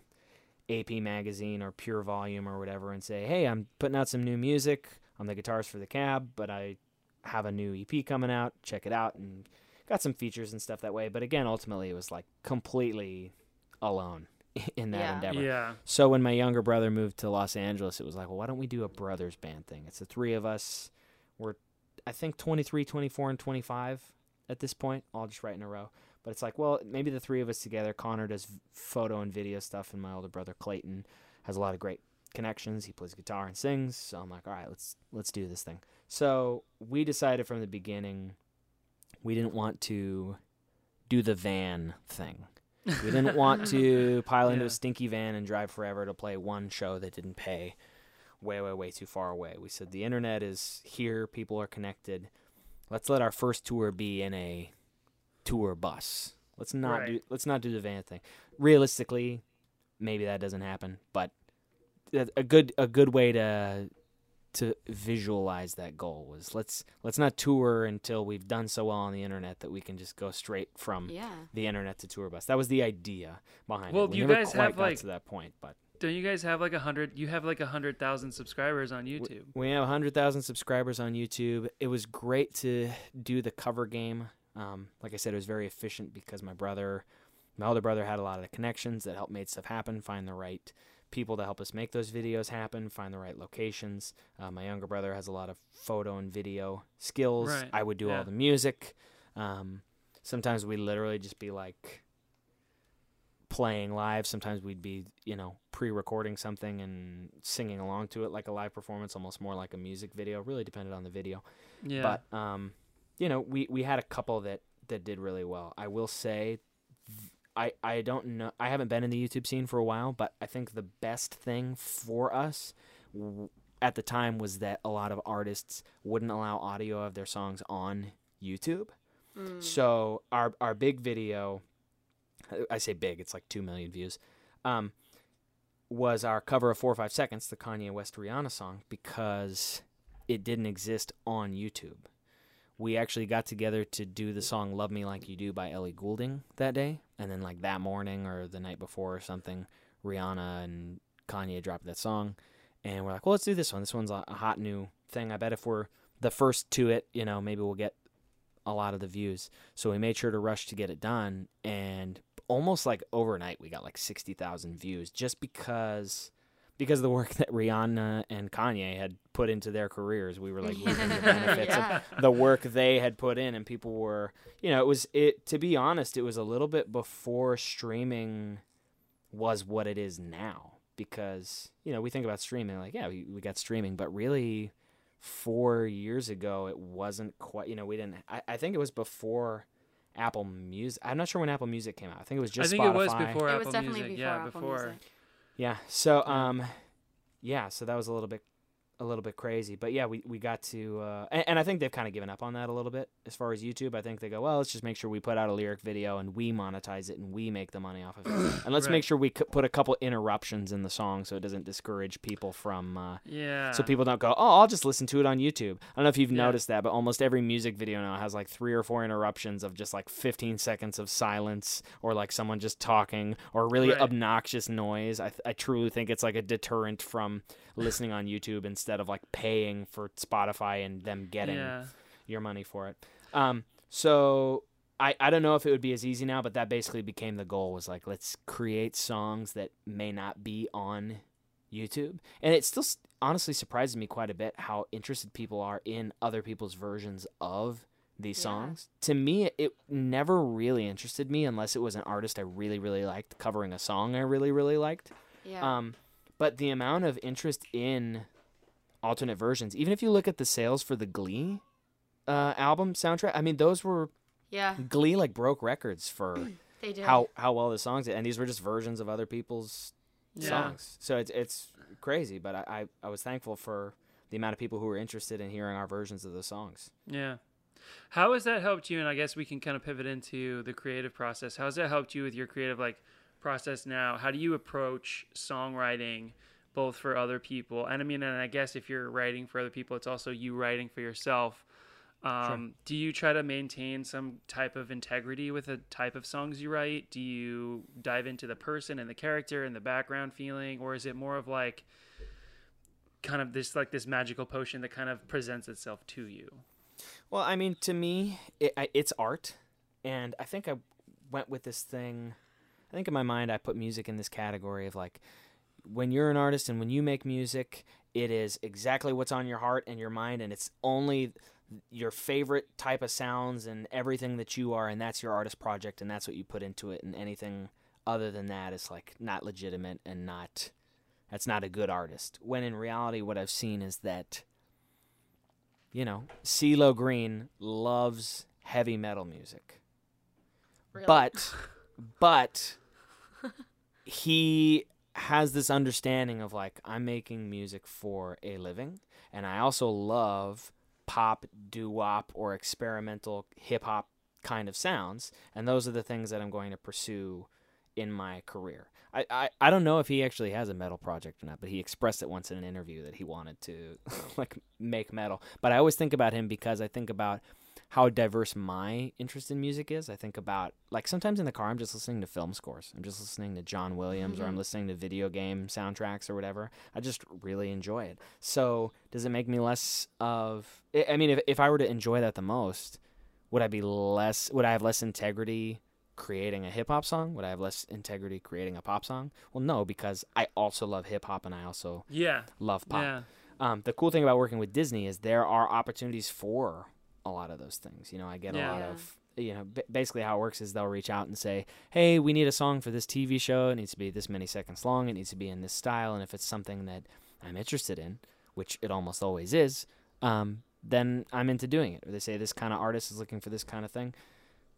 [SPEAKER 4] AP Magazine or PureVolume or whatever and say, hey, I'm putting out some new music. I'm the guitarist for the cab, but I have a new EP coming out. Check it out and got some features and stuff that way. But again, ultimately, it was like completely alone [LAUGHS] in that
[SPEAKER 3] Yeah.
[SPEAKER 4] endeavor.
[SPEAKER 2] Yeah.
[SPEAKER 4] So when my younger brother moved to Los Angeles, it was like, well, why don't we do a brothers band thing? It's the three of us. We're, I think, 23, 24, and 25 at this point, all just right in a row. But it's like, well, maybe the three of us together. Connor does photo and video stuff, and my older brother Clayton has a lot of great connections. He plays guitar and sings. So I'm like, all right, let's let's do this thing. So we decided from the beginning we didn't want to do the van thing. We didn't want to [LAUGHS] pile into
[SPEAKER 2] Yeah.
[SPEAKER 4] a stinky van and drive forever to play one show that didn't pay way, way, way too far away. We said the internet is here, people are connected. Let's let our first tour be in a tour bus. Let's not
[SPEAKER 2] Right.
[SPEAKER 4] do let's not do the van thing. Realistically, maybe that doesn't happen, but a a good a good way to to visualize that goal was let's let's not tour until we've done so well on the internet that we can just go straight from
[SPEAKER 3] Yeah.
[SPEAKER 4] the internet to tour bus. That was the idea behind
[SPEAKER 2] Well,
[SPEAKER 4] it. We
[SPEAKER 2] you
[SPEAKER 4] never
[SPEAKER 2] guys
[SPEAKER 4] quite
[SPEAKER 2] have,
[SPEAKER 4] got
[SPEAKER 2] like-
[SPEAKER 4] to that point, but
[SPEAKER 2] Don't you guys have like a hundred? You have like a hundred thousand subscribers on YouTube.
[SPEAKER 4] we have a 100,000 subscribers on YouTube. It was great to do the cover game. Um, like I said, it was very efficient because my brother, my older brother, had a lot of the connections that helped make stuff happen. Find the right people to help us make those videos happen. Find the right locations. Uh, my younger brother has a lot of photo and video skills.
[SPEAKER 2] Right,
[SPEAKER 4] I would do
[SPEAKER 2] yeah.
[SPEAKER 4] all the music. Um, sometimes we literally just be like playing live. Sometimes we'd be, you know, pre-recording something and singing along to it like a live performance, almost more like a music video. Really depended on the video.
[SPEAKER 2] Yeah.
[SPEAKER 4] But um, you know, we we had a couple that that did really well. I will say, th- I I don't know. I haven't been in the YouTube scene for a while, but I think the best thing for us. W- at the time was that a lot of artists wouldn't allow audio of their songs on YouTube.
[SPEAKER 3] Mm.
[SPEAKER 4] So our our big video, I say big, it's like two million views, um, was our cover of Four or Five Seconds, the Kanye West Rihanna song, because it didn't exist on YouTube. We actually got together to do the song "Love Me Like You Do" by Ellie Goulding that day, and then like that morning or the night before or something, Rihanna and Kanye dropped that song, and we're like, well, let's do this one. This one's a hot new thing. I bet if we're the first to it, you know, maybe we'll get a lot of the views. So we made sure to rush to get it done, and almost like overnight, we got like sixty thousand views just because because of the work [LAUGHS] that Rihanna and Kanye had put into their careers. We were like [LAUGHS] reaping the benefits
[SPEAKER 3] yeah.
[SPEAKER 4] of the work they had put in, and people were, you know, it was it. To be honest, it was a little bit before streaming was what it is now because you know we think about streaming like yeah we, we got streaming but really four years ago it wasn't quite you know we didn't I, I think it was before apple music i'm not sure when apple music came out i think it was just
[SPEAKER 2] I think
[SPEAKER 4] Spotify.
[SPEAKER 2] it was before
[SPEAKER 3] it
[SPEAKER 2] Apple
[SPEAKER 3] was definitely
[SPEAKER 2] Music.
[SPEAKER 3] before
[SPEAKER 2] yeah,
[SPEAKER 3] Apple
[SPEAKER 2] before.
[SPEAKER 3] Music.
[SPEAKER 4] Yeah so um yeah so that was a little bit a little bit crazy but yeah we, we got to uh and, and i think they've kind of given up on that a little bit as far as youtube i think they go well let's just make sure we put out a lyric video and we monetize it and we make the money off of it [COUGHS] and let's
[SPEAKER 2] Right.
[SPEAKER 4] make sure we c- put a couple interruptions in the song so it doesn't discourage people from uh
[SPEAKER 2] Yeah.
[SPEAKER 4] so people don't go, oh, I'll just listen to it on YouTube. I don't know if you've
[SPEAKER 2] Yeah.
[SPEAKER 4] noticed that, but almost every music video now has like three or four interruptions of just like 15 seconds of silence or like someone just talking or really
[SPEAKER 2] Right.
[SPEAKER 4] obnoxious noise. I, th- I truly think it's like a deterrent from listening on YouTube instead of like paying for Spotify and them getting
[SPEAKER 2] Yeah.
[SPEAKER 4] your money for it. Um, so I, I don't know if it would be as easy now, but that basically became the goal was like, let's create songs that may not be on YouTube, and it still honestly surprises me quite a bit how interested people are in other people's versions of these
[SPEAKER 3] Yeah.
[SPEAKER 4] songs. To me, it never really interested me unless it was an artist I really, really liked covering a song I really, really liked.
[SPEAKER 3] Yeah.
[SPEAKER 4] Um, but the amount of interest in alternate versions, even if you look at the sales for the Glee uh, album soundtrack, I mean, those were
[SPEAKER 3] yeah.
[SPEAKER 4] Glee like broke records for [CLEARS THROAT]
[SPEAKER 3] They did.
[SPEAKER 4] how how well the songs did, and these were just versions of other people's
[SPEAKER 2] Yeah.
[SPEAKER 4] songs. So it's it's crazy, but I, I I was thankful for the amount of people who were interested in hearing our versions of the songs.
[SPEAKER 2] Yeah. How has that helped you? And I guess we can kind of pivot into the creative process. How has that helped you with your creative like process now? How do you approach songwriting both for other people? And I mean, and I guess if you're writing for other people, it's also you writing for yourself. Um, Do you try to maintain some type of integrity with the type of songs you write? Do you dive into the person and the character and the background feeling, or is it more of like kind of this like this magical potion that kind of presents itself to you?
[SPEAKER 4] Well, I mean, to me, it, I, it's art, and I think I went with this thing. I think in my mind, I put music in this category of like, when you're an artist and when you make music, it is exactly what's on your heart and your mind, and it's only your favorite type of sounds and everything that you are, and that's your artist project, and that's what you put into it, and anything other than that is like not legitimate and not that's not a good artist. When in reality, what I've seen is that you know, CeeLo Green loves heavy metal music.
[SPEAKER 3] Really?
[SPEAKER 4] But [LAUGHS] but he has this understanding of like I'm making music for a living and I also love pop, doo-wop or experimental hip hop kind of sounds and those are the things that I'm going to pursue in my career. I, I, I don't know if he actually has a metal project or not, but he expressed it once in an interview that he wanted to [LAUGHS] like make metal. But I always think about him because I think about how diverse my interest in music is. I think about like sometimes in the car I'm just listening to film scores. I'm just listening to John Williams or I'm listening to video game soundtracks or whatever. I just really enjoy it. So does it make me less of I I mean if if I were to enjoy that the most, would I be less would I have less integrity creating a hip hop song? Would I have less integrity creating a pop song? Well, no, because I also love hip hop and I also
[SPEAKER 2] Yeah.
[SPEAKER 4] love pop.
[SPEAKER 2] Yeah.
[SPEAKER 4] Um, the cool thing about working with Disney is there are opportunities for a lot of those things. You know, I get a lot
[SPEAKER 3] Yeah.
[SPEAKER 4] of you know b- basically how it works is they'll reach out and say, "Hey, we need a song for this TV show. It needs to be this many seconds long. It needs to be in this style." And if it's something that I'm interested in, which it almost always is, um, then I'm into doing it. Or they say this kind of artist is looking for this kind of thing,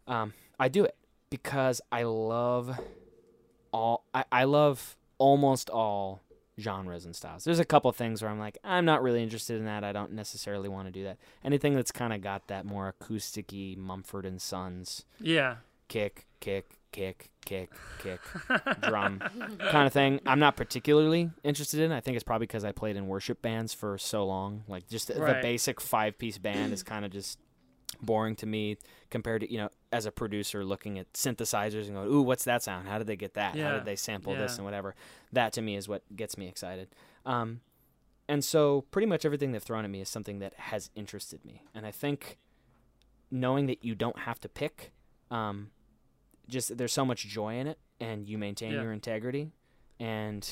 [SPEAKER 4] um, I do it because I love all. I, I love almost all genres and styles. There's a couple things where I'm like, I'm not really interested in that. I don't necessarily want to do that. Anything that's kind of got that more acousticy Mumford and Sons
[SPEAKER 2] Yeah.
[SPEAKER 4] kick, kick, kick, kick, kick, [LAUGHS] drum kind of thing. I'm not particularly interested in. I think it's probably because I played in worship bands for so long. Like just the, the basic five piece band is kind of just boring to me compared to you know as a producer looking at synthesizers and going ooh what's that sound? How did they get that? How did they sample this and whatever? That to me is what gets me excited. Um, and so pretty much everything they've thrown at me is something that has interested me. And i think knowing that you don't have to pick um, just there's so much joy in it and you maintain
[SPEAKER 2] Yeah.
[SPEAKER 4] your integrity. And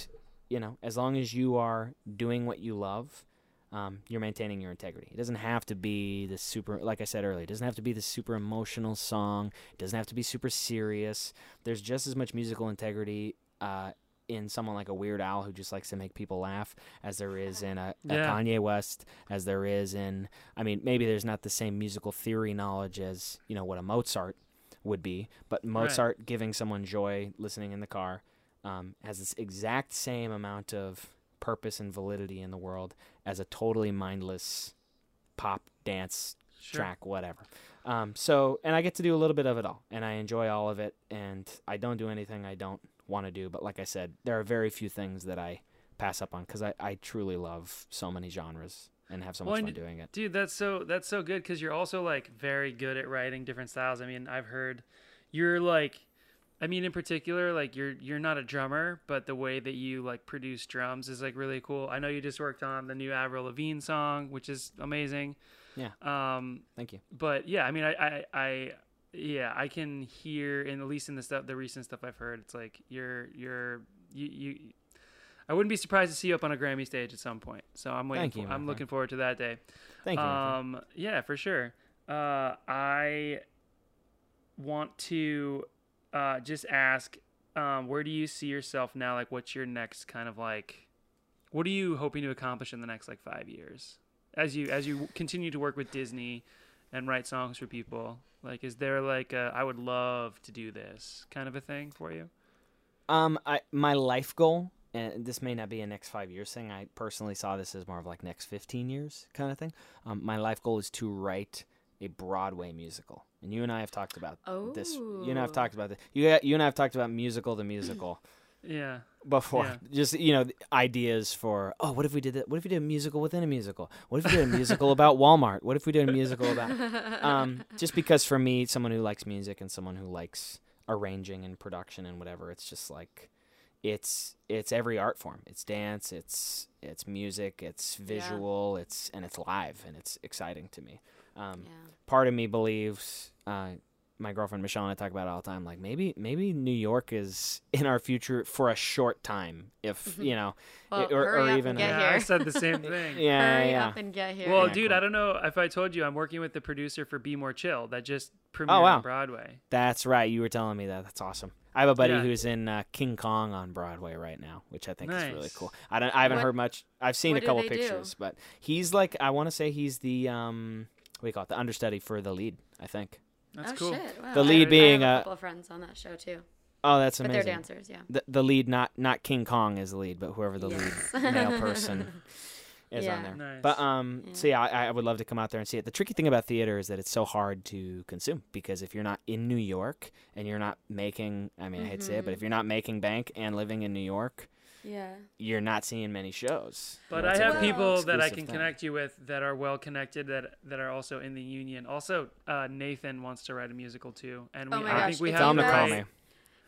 [SPEAKER 4] you know as long as you are doing what you love um, you're maintaining your integrity. It doesn't have to be the super like i said earlier it doesn't have to be the super emotional song it doesn't have to be super serious. There's just as much musical integrity uh, in someone like a weird Al who just likes to make people laugh as there is in a, a
[SPEAKER 2] Yeah.
[SPEAKER 4] kanye west as there is in i mean maybe there's not the same musical theory knowledge as you know what a mozart would be but mozart giving someone joy listening in the car um, has this exact same amount of purpose and validity in the world as a totally mindless pop dance
[SPEAKER 2] Sure.
[SPEAKER 4] track whatever um, so and i get to do a little bit of it all and i enjoy all of it and i don't do anything i don't want to do but like i said there are very few things that i pass up on because I, I truly love so many genres and have so much
[SPEAKER 2] and
[SPEAKER 4] fun doing it
[SPEAKER 2] Dude, that's so that's so good because you're also like very good at writing different styles. I mean, I've heard you're like, I mean, in particular, like you're you're not a drummer, but the way that you like produce drums is like really cool. I know you just worked on the new Avril Lavigne song, which is amazing.
[SPEAKER 4] Yeah.
[SPEAKER 2] Um,
[SPEAKER 4] thank you
[SPEAKER 2] but yeah, I mean, I, I, I, yeah, I can hear, in at least in the stuff, the recent stuff I've heard, it's like you're, you're, you, you. I wouldn't be surprised to see you up on a Grammy stage at some point. So I'm waiting. For,
[SPEAKER 4] you,
[SPEAKER 2] I'm
[SPEAKER 4] friend.
[SPEAKER 2] looking forward to that day.
[SPEAKER 4] Thank you.
[SPEAKER 2] Um, yeah, for sure. Uh, I want to uh, just ask, um, where do you see yourself now? Like, what's your next kind of like? What are you hoping to accomplish in the next like five years? As you as you continue to work with Disney and write songs for people, like, is there like a, I would love to do this kind of a thing for you?
[SPEAKER 4] Um, I my life goal, and this may not be a next five years thing. I personally saw this as more of like next fifteen years kind of thing. Um, my life goal is to write a Broadway musical, and you and I have talked about this. You and I have
[SPEAKER 3] Oh.
[SPEAKER 4] talked about this. You you and I have talked about musical to musical [CLEARS THROAT]
[SPEAKER 2] Yeah.
[SPEAKER 4] before.
[SPEAKER 2] Yeah.
[SPEAKER 4] Just you know, ideas for oh, what if we did that? What if we did a musical within a musical? What if we did a musical about [LAUGHS] Walmart? What if we did a musical about? [LAUGHS] um, just because for me, someone who likes music and someone who likes arranging and production and whatever, it's just like it's it's every art form. It's dance, it's it's music, it's visual, it's and it's live and it's exciting to me. Um,
[SPEAKER 3] Yeah.
[SPEAKER 4] Part of me believes. Uh, my girlfriend Michelle and I talk about it all the time. Like maybe maybe New York is in our future for a short time, if [LAUGHS] you know,
[SPEAKER 3] Well,
[SPEAKER 4] or,
[SPEAKER 3] hurry
[SPEAKER 4] or
[SPEAKER 3] up
[SPEAKER 4] even
[SPEAKER 3] and get
[SPEAKER 2] yeah,
[SPEAKER 3] here.
[SPEAKER 2] I said the same [LAUGHS] thing.
[SPEAKER 4] yeah,
[SPEAKER 3] Hurry
[SPEAKER 4] yeah.
[SPEAKER 3] up and get here.
[SPEAKER 2] Well,
[SPEAKER 4] Yeah,
[SPEAKER 2] dude,
[SPEAKER 4] cool.
[SPEAKER 2] I don't know if I told you I'm working with the producer for Be More Chill that just premiered
[SPEAKER 4] Oh, wow.
[SPEAKER 2] on Broadway.
[SPEAKER 4] That's right. You were telling me that. That's awesome. I have a buddy
[SPEAKER 2] Yeah.
[SPEAKER 4] who's in uh, King Kong on Broadway right now, which I think is really cool. I don't. I haven't
[SPEAKER 3] What-
[SPEAKER 4] heard much. I've seen a couple
[SPEAKER 3] they do?
[SPEAKER 4] pictures, but he's like. I want to say he's the um. What do you call it? The understudy for the lead. I think.
[SPEAKER 2] That's
[SPEAKER 3] oh
[SPEAKER 2] cool.
[SPEAKER 3] shit! Wow.
[SPEAKER 4] The lead
[SPEAKER 3] I
[SPEAKER 4] being,
[SPEAKER 3] have a
[SPEAKER 4] uh,
[SPEAKER 3] couple of friends on that show too,
[SPEAKER 4] Oh, that's amazing.
[SPEAKER 3] but
[SPEAKER 4] amazing.
[SPEAKER 3] they're dancers. Yeah.
[SPEAKER 4] The, the lead, not not King Kong is the lead, but whoever the
[SPEAKER 3] Yes.
[SPEAKER 4] lead male [LAUGHS] person is on there.
[SPEAKER 2] Nice.
[SPEAKER 4] But um,
[SPEAKER 3] Yeah.
[SPEAKER 4] so yeah, I, I would love to come out there and see it. The tricky thing about theater is that it's so hard to consume because if you're not in New York and you're not making, I mean, I hate to say it, but if you're not making bank and living in New York,
[SPEAKER 3] Yeah.
[SPEAKER 4] you're not seeing many shows. You
[SPEAKER 2] But
[SPEAKER 4] know,
[SPEAKER 2] I have people that I can
[SPEAKER 4] thing.
[SPEAKER 2] connect you with that are well connected that that are also in the union. Also, uh, Nathan wants to write a musical too, and we
[SPEAKER 3] Oh my
[SPEAKER 2] I
[SPEAKER 3] gosh,
[SPEAKER 2] think we have
[SPEAKER 4] him
[SPEAKER 2] the
[SPEAKER 4] to call me.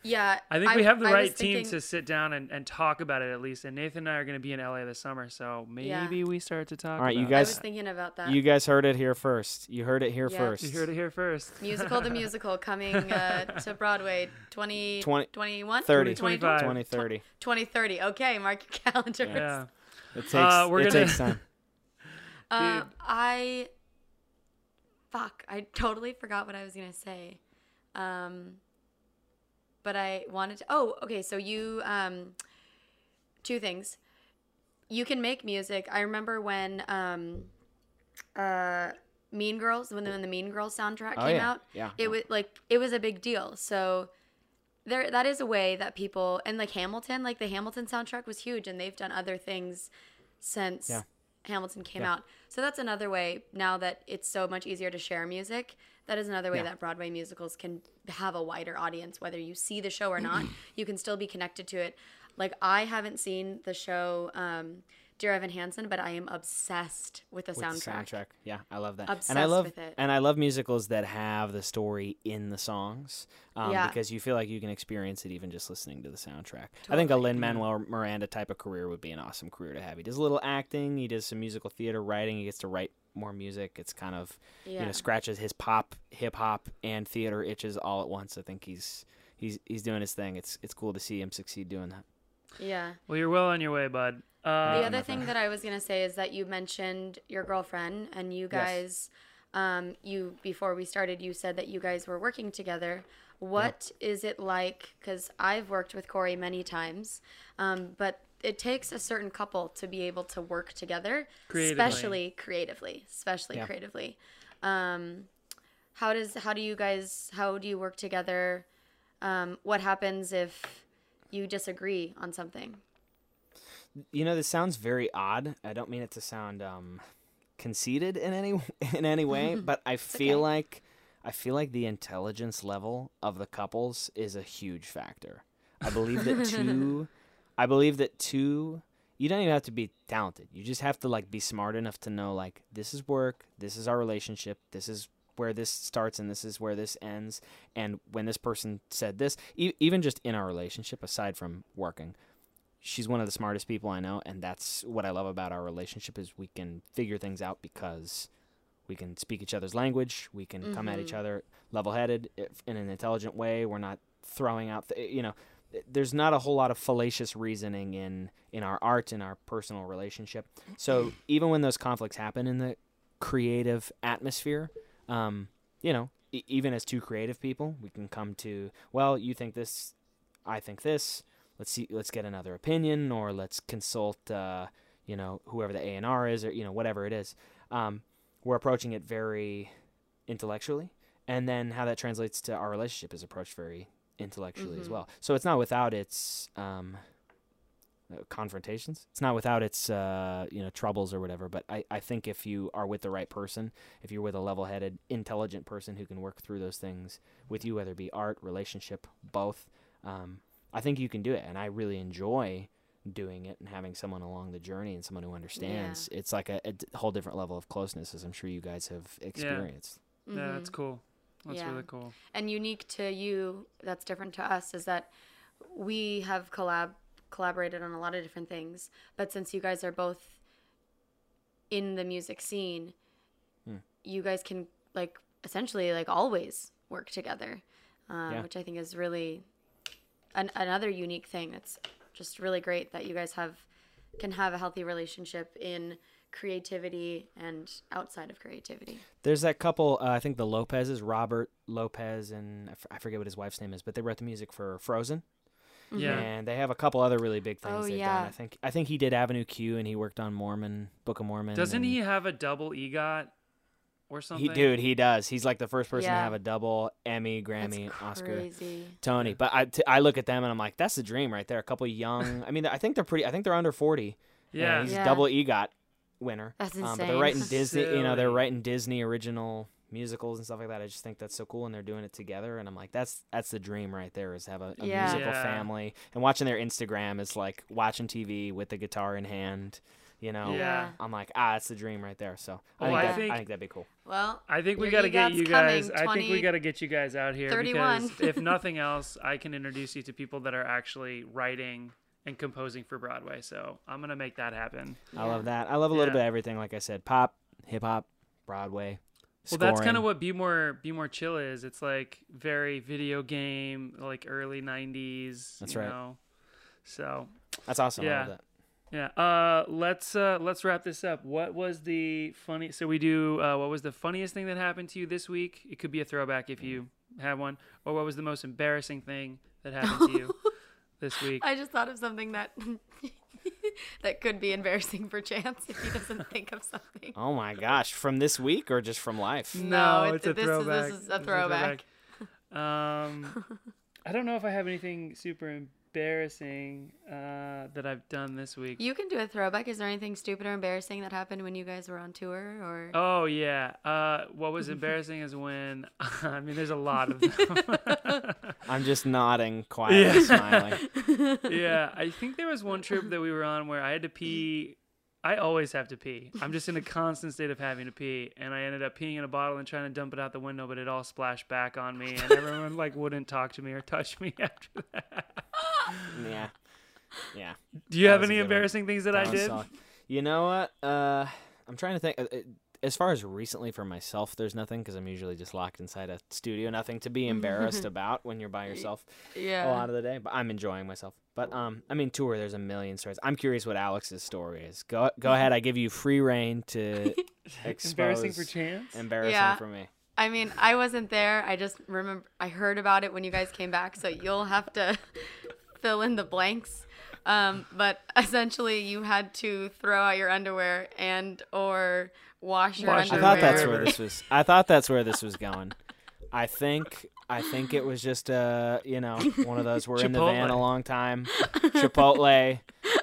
[SPEAKER 3] Yeah.
[SPEAKER 2] I think we have the
[SPEAKER 3] I
[SPEAKER 2] right team
[SPEAKER 3] thinking-
[SPEAKER 2] to sit down and, and talk about it at least. And Nathan and I are going to be in LA this summer, so
[SPEAKER 3] Yeah.
[SPEAKER 2] maybe we start to talk.
[SPEAKER 4] All right, you
[SPEAKER 2] about
[SPEAKER 3] I
[SPEAKER 4] guys-
[SPEAKER 3] was thinking about that.
[SPEAKER 4] You guys heard it here first. You heard it here
[SPEAKER 3] Yeah.
[SPEAKER 4] first.
[SPEAKER 2] You heard it here first.
[SPEAKER 3] musical the [LAUGHS] musical coming uh, to Broadway 20,
[SPEAKER 4] 20
[SPEAKER 3] 21?
[SPEAKER 4] 30.
[SPEAKER 2] 2025.
[SPEAKER 4] 2030.
[SPEAKER 3] 2030. Okay, mark your [LAUGHS] calendars.
[SPEAKER 2] Yeah.
[SPEAKER 4] It takes,
[SPEAKER 2] Uh, we're
[SPEAKER 4] it
[SPEAKER 2] gonna-
[SPEAKER 4] takes time. [LAUGHS]
[SPEAKER 3] Uh, I fuck, I totally forgot what I was gonna say. Um, but I wanted to. Oh, okay. So you um, two things. You can make music. I remember when um, uh, Mean Girls, when the, when the Mean Girls soundtrack
[SPEAKER 4] Oh,
[SPEAKER 3] came
[SPEAKER 4] yeah.
[SPEAKER 3] out,
[SPEAKER 4] Yeah.
[SPEAKER 3] it was like it was a big deal. So there, that is a way that people and like Hamilton, like the Hamilton soundtrack was huge, and they've done other things since
[SPEAKER 4] Yeah.
[SPEAKER 3] Hamilton came
[SPEAKER 4] Yeah.
[SPEAKER 3] out. So that's another way now that it's so much easier to share music. That is another way
[SPEAKER 4] Yeah.
[SPEAKER 3] that Broadway musicals can have a wider audience. Whether you see the show or not, [CLEARS THROAT] you can still be connected to it. Like I haven't seen the show um, Dear Evan Hansen, but I am obsessed with the
[SPEAKER 4] with
[SPEAKER 3] soundtrack.
[SPEAKER 4] the soundtrack. Yeah, I love that. and I
[SPEAKER 3] Obsessed
[SPEAKER 4] love
[SPEAKER 3] with it.
[SPEAKER 4] and I love musicals that have the story in the songs. Um,
[SPEAKER 3] Yeah.
[SPEAKER 4] because you feel like you can experience it even just listening to the soundtrack. I think a
[SPEAKER 3] Totally.
[SPEAKER 4] Lin Manuel Miranda type of career would be an awesome career to have. He does a little acting, he does some musical theater writing, he gets to write more music. It's kind of
[SPEAKER 3] Yeah.
[SPEAKER 4] you know scratches his pop, hip hop, and theater itches all at once. I think he's he's he's doing his thing. It's it's cool to see him succeed doing that.
[SPEAKER 3] yeah.
[SPEAKER 2] Well, you're well on your way, bud. Uh,
[SPEAKER 3] the other thing that [LAUGHS] I was gonna say is that you mentioned your girlfriend and you
[SPEAKER 4] Yes.
[SPEAKER 3] guys, um, you before we started, you said that you guys were working together. What is it like? Because I've worked with Corey many times, um, but it takes a certain couple to be able to work together,
[SPEAKER 2] Creatively.
[SPEAKER 3] especially creatively, especially
[SPEAKER 4] Yeah.
[SPEAKER 3] creatively. Um, how does how do you guys how do you work together? Um, what happens if you disagree on something?
[SPEAKER 4] You know, this sounds very odd. I don't mean it to sound um, conceited in any [LAUGHS] in any way, [LAUGHS] but I feel
[SPEAKER 3] okay.
[SPEAKER 4] like I feel like the intelligence level of the couples is a huge factor. I believe that [LAUGHS] two I believe that two you don't even have to be talented. You just have to like be smart enough to know like this is work, this is our relationship, this is where this starts and this is where this ends. And when this person said this, e- even just in our relationship aside from working, she's one of the smartest people I know, and that's what I love about our relationship is we can figure things out because we can speak each other's language, we can come at each
[SPEAKER 3] Mhm.
[SPEAKER 4] other level-headed if- in an intelligent way. We're not throwing out, th- you know, there's not a whole lot of fallacious reasoning in in our art in our personal relationship. So even when those conflicts happen in the creative atmosphere, um, you know, e- even as two creative people, we can come to well, you think this, I think this. Let's see. Let's get another opinion, or let's consult. Uh, you know, whoever the A and R is, or you know, whatever it is. Um, we're approaching it very intellectually, and then how that translates to our relationship is approached very intellectually as
[SPEAKER 3] Mhm.
[SPEAKER 4] well. So it's not without its um, uh, confrontations. It's not without its uh, you know troubles or whatever. But I, I think if you are with the right person, if you're with a level-headed, intelligent person who can work through those things with you, whether it be art, relationship, both, um, I think you can do it. And I really enjoy doing it and having someone along the journey and someone who understands. It's like a whole different level of closeness, as I'm sure you guys have experienced.
[SPEAKER 2] Yeah, that's
[SPEAKER 3] Mhm.
[SPEAKER 2] cool. That's
[SPEAKER 3] Yeah.
[SPEAKER 2] really cool.
[SPEAKER 3] and unique to you that's different to us is that we have collab collaborated on a lot of different things but since you guys are both in the music scene
[SPEAKER 4] Hmm.
[SPEAKER 3] you guys can like essentially like always work together um,
[SPEAKER 4] Yeah.
[SPEAKER 3] which i think is really an, another unique thing that's just really great that you guys have can have a healthy relationship in creativity and outside of creativity
[SPEAKER 4] There's that couple, uh, I think the Lopez's, Robert Lopez, and I, f- I forget what his wife's name is, but they wrote the music for Frozen.
[SPEAKER 2] Yeah.
[SPEAKER 4] and they have a couple other really big things
[SPEAKER 3] Oh,
[SPEAKER 4] they've
[SPEAKER 3] yeah.
[SPEAKER 4] done. I think I think he did Avenue Q, and he worked on Mormon, Book of Mormon.
[SPEAKER 2] Doesn't
[SPEAKER 4] and
[SPEAKER 2] he have a double EGOT or something?
[SPEAKER 4] He, dude, he does. He's like the first person to have a double Emmy,
[SPEAKER 3] That's
[SPEAKER 4] Grammy, Oscar,
[SPEAKER 3] crazy.
[SPEAKER 4] Tony. But I, t- I look at them and I'm like, that's the dream right there. A couple young. I mean, I think they're pretty. I think they're under forty. and
[SPEAKER 2] Yeah.
[SPEAKER 4] he's
[SPEAKER 3] Yeah.
[SPEAKER 4] double EGOT winner.
[SPEAKER 3] That's
[SPEAKER 4] Um, but they're writing Disney. You know, they're writing Disney original musicals and stuff like that. I just think that's so cool, and they're doing it together. And I'm like, that's that's the dream right there is have a, a
[SPEAKER 3] Yeah.
[SPEAKER 4] musical
[SPEAKER 2] Yeah.
[SPEAKER 4] family. And watching their Instagram is like watching TV with the guitar in hand. You know,
[SPEAKER 2] Yeah.
[SPEAKER 4] I'm like, ah, it's the dream right there. So I,
[SPEAKER 2] Well,
[SPEAKER 4] think,
[SPEAKER 2] I
[SPEAKER 4] that,
[SPEAKER 2] think-
[SPEAKER 4] I think that'd be cool.
[SPEAKER 3] Well,
[SPEAKER 2] I think we got to get you guys.
[SPEAKER 3] coming,
[SPEAKER 2] I think we got to get you guys out here
[SPEAKER 3] 31.
[SPEAKER 2] because if nothing else, I can introduce you to people that are actually writing and composing for Broadway. So I'm gonna make that happen.
[SPEAKER 4] I love that. I love a little
[SPEAKER 2] Yeah.
[SPEAKER 4] bit of everything. Like I said, pop, hip hop, Broadway.
[SPEAKER 2] Well, that's kind of what Be More Be More Chill is. It's like very video game, like early '90s.
[SPEAKER 4] That's
[SPEAKER 2] you
[SPEAKER 4] right.
[SPEAKER 2] Know? So
[SPEAKER 4] That's awesome. I
[SPEAKER 2] yeah.
[SPEAKER 4] love that.
[SPEAKER 2] yeah, uh, let's uh, let's wrap this up. What was the funny? So we do. Uh, what was the funniest thing that happened to you this week? It could be a throwback if you have one. Or what was the most embarrassing thing that happened to you [LAUGHS] this week?
[SPEAKER 3] I just thought of something that [LAUGHS] that could be embarrassing for Chance if he doesn't think of something.
[SPEAKER 4] Oh my gosh, from this week or just from life?
[SPEAKER 3] No,
[SPEAKER 2] No,
[SPEAKER 3] it-
[SPEAKER 2] it's a
[SPEAKER 3] this is- this
[SPEAKER 2] throwback.
[SPEAKER 3] is a throwback.
[SPEAKER 2] Um, [LAUGHS] I don't know if I have anything super embarrassing uh, that I've done this week.
[SPEAKER 3] You can do a throwback. Is there anything stupid or embarrassing that happened when you guys were on tour? Or
[SPEAKER 2] Oh yeah. Uh, what was [LAUGHS] embarrassing is when [LAUGHS] I mean, there's a lot of [LAUGHS] them.
[SPEAKER 4] I'm just nodding, quietly smiling.
[SPEAKER 2] yeah, I think there was one trip that we were on where I had to pee. I always have to pee. I'm just in a constant state of having to pee, and I ended up peeing in a bottle and trying to dump it out the window, but it all splashed back on me, and everyone like wouldn't talk to me or touch me after that. [LAUGHS]
[SPEAKER 4] Yeah, yeah.
[SPEAKER 2] Do you
[SPEAKER 4] That
[SPEAKER 2] have any
[SPEAKER 4] good one.
[SPEAKER 2] embarrassing things that, I
[SPEAKER 4] That was
[SPEAKER 2] did?
[SPEAKER 4] solid. You know what? Uh, I'm trying to think. uh, uh, As far as recently for myself, there's nothing because I'm usually just locked inside a studio. Nothing to be embarrassed [LAUGHS] about when you're by yourself
[SPEAKER 3] yeah,
[SPEAKER 4] a lot of the day. But I'm enjoying myself. But um, I mean, tour. There's a million stories. I'm curious what Alex's story is. Go go ahead. I give you free rein to [LAUGHS]
[SPEAKER 2] Embarrassing for chance?
[SPEAKER 4] Embarrassing
[SPEAKER 3] Yeah.
[SPEAKER 4] for me.
[SPEAKER 3] I mean, I wasn't there. I just remember I heard about it when you guys came back, so you'll have to fill in the blanks. Um, but essentially, you had to throw out your underwear and or wash your
[SPEAKER 2] Wash
[SPEAKER 4] I
[SPEAKER 3] underwear.
[SPEAKER 4] thought that's where this was. I thought that's where this was going. I think I think it was just uh you know one of those we're in the van a long time. Chipotle.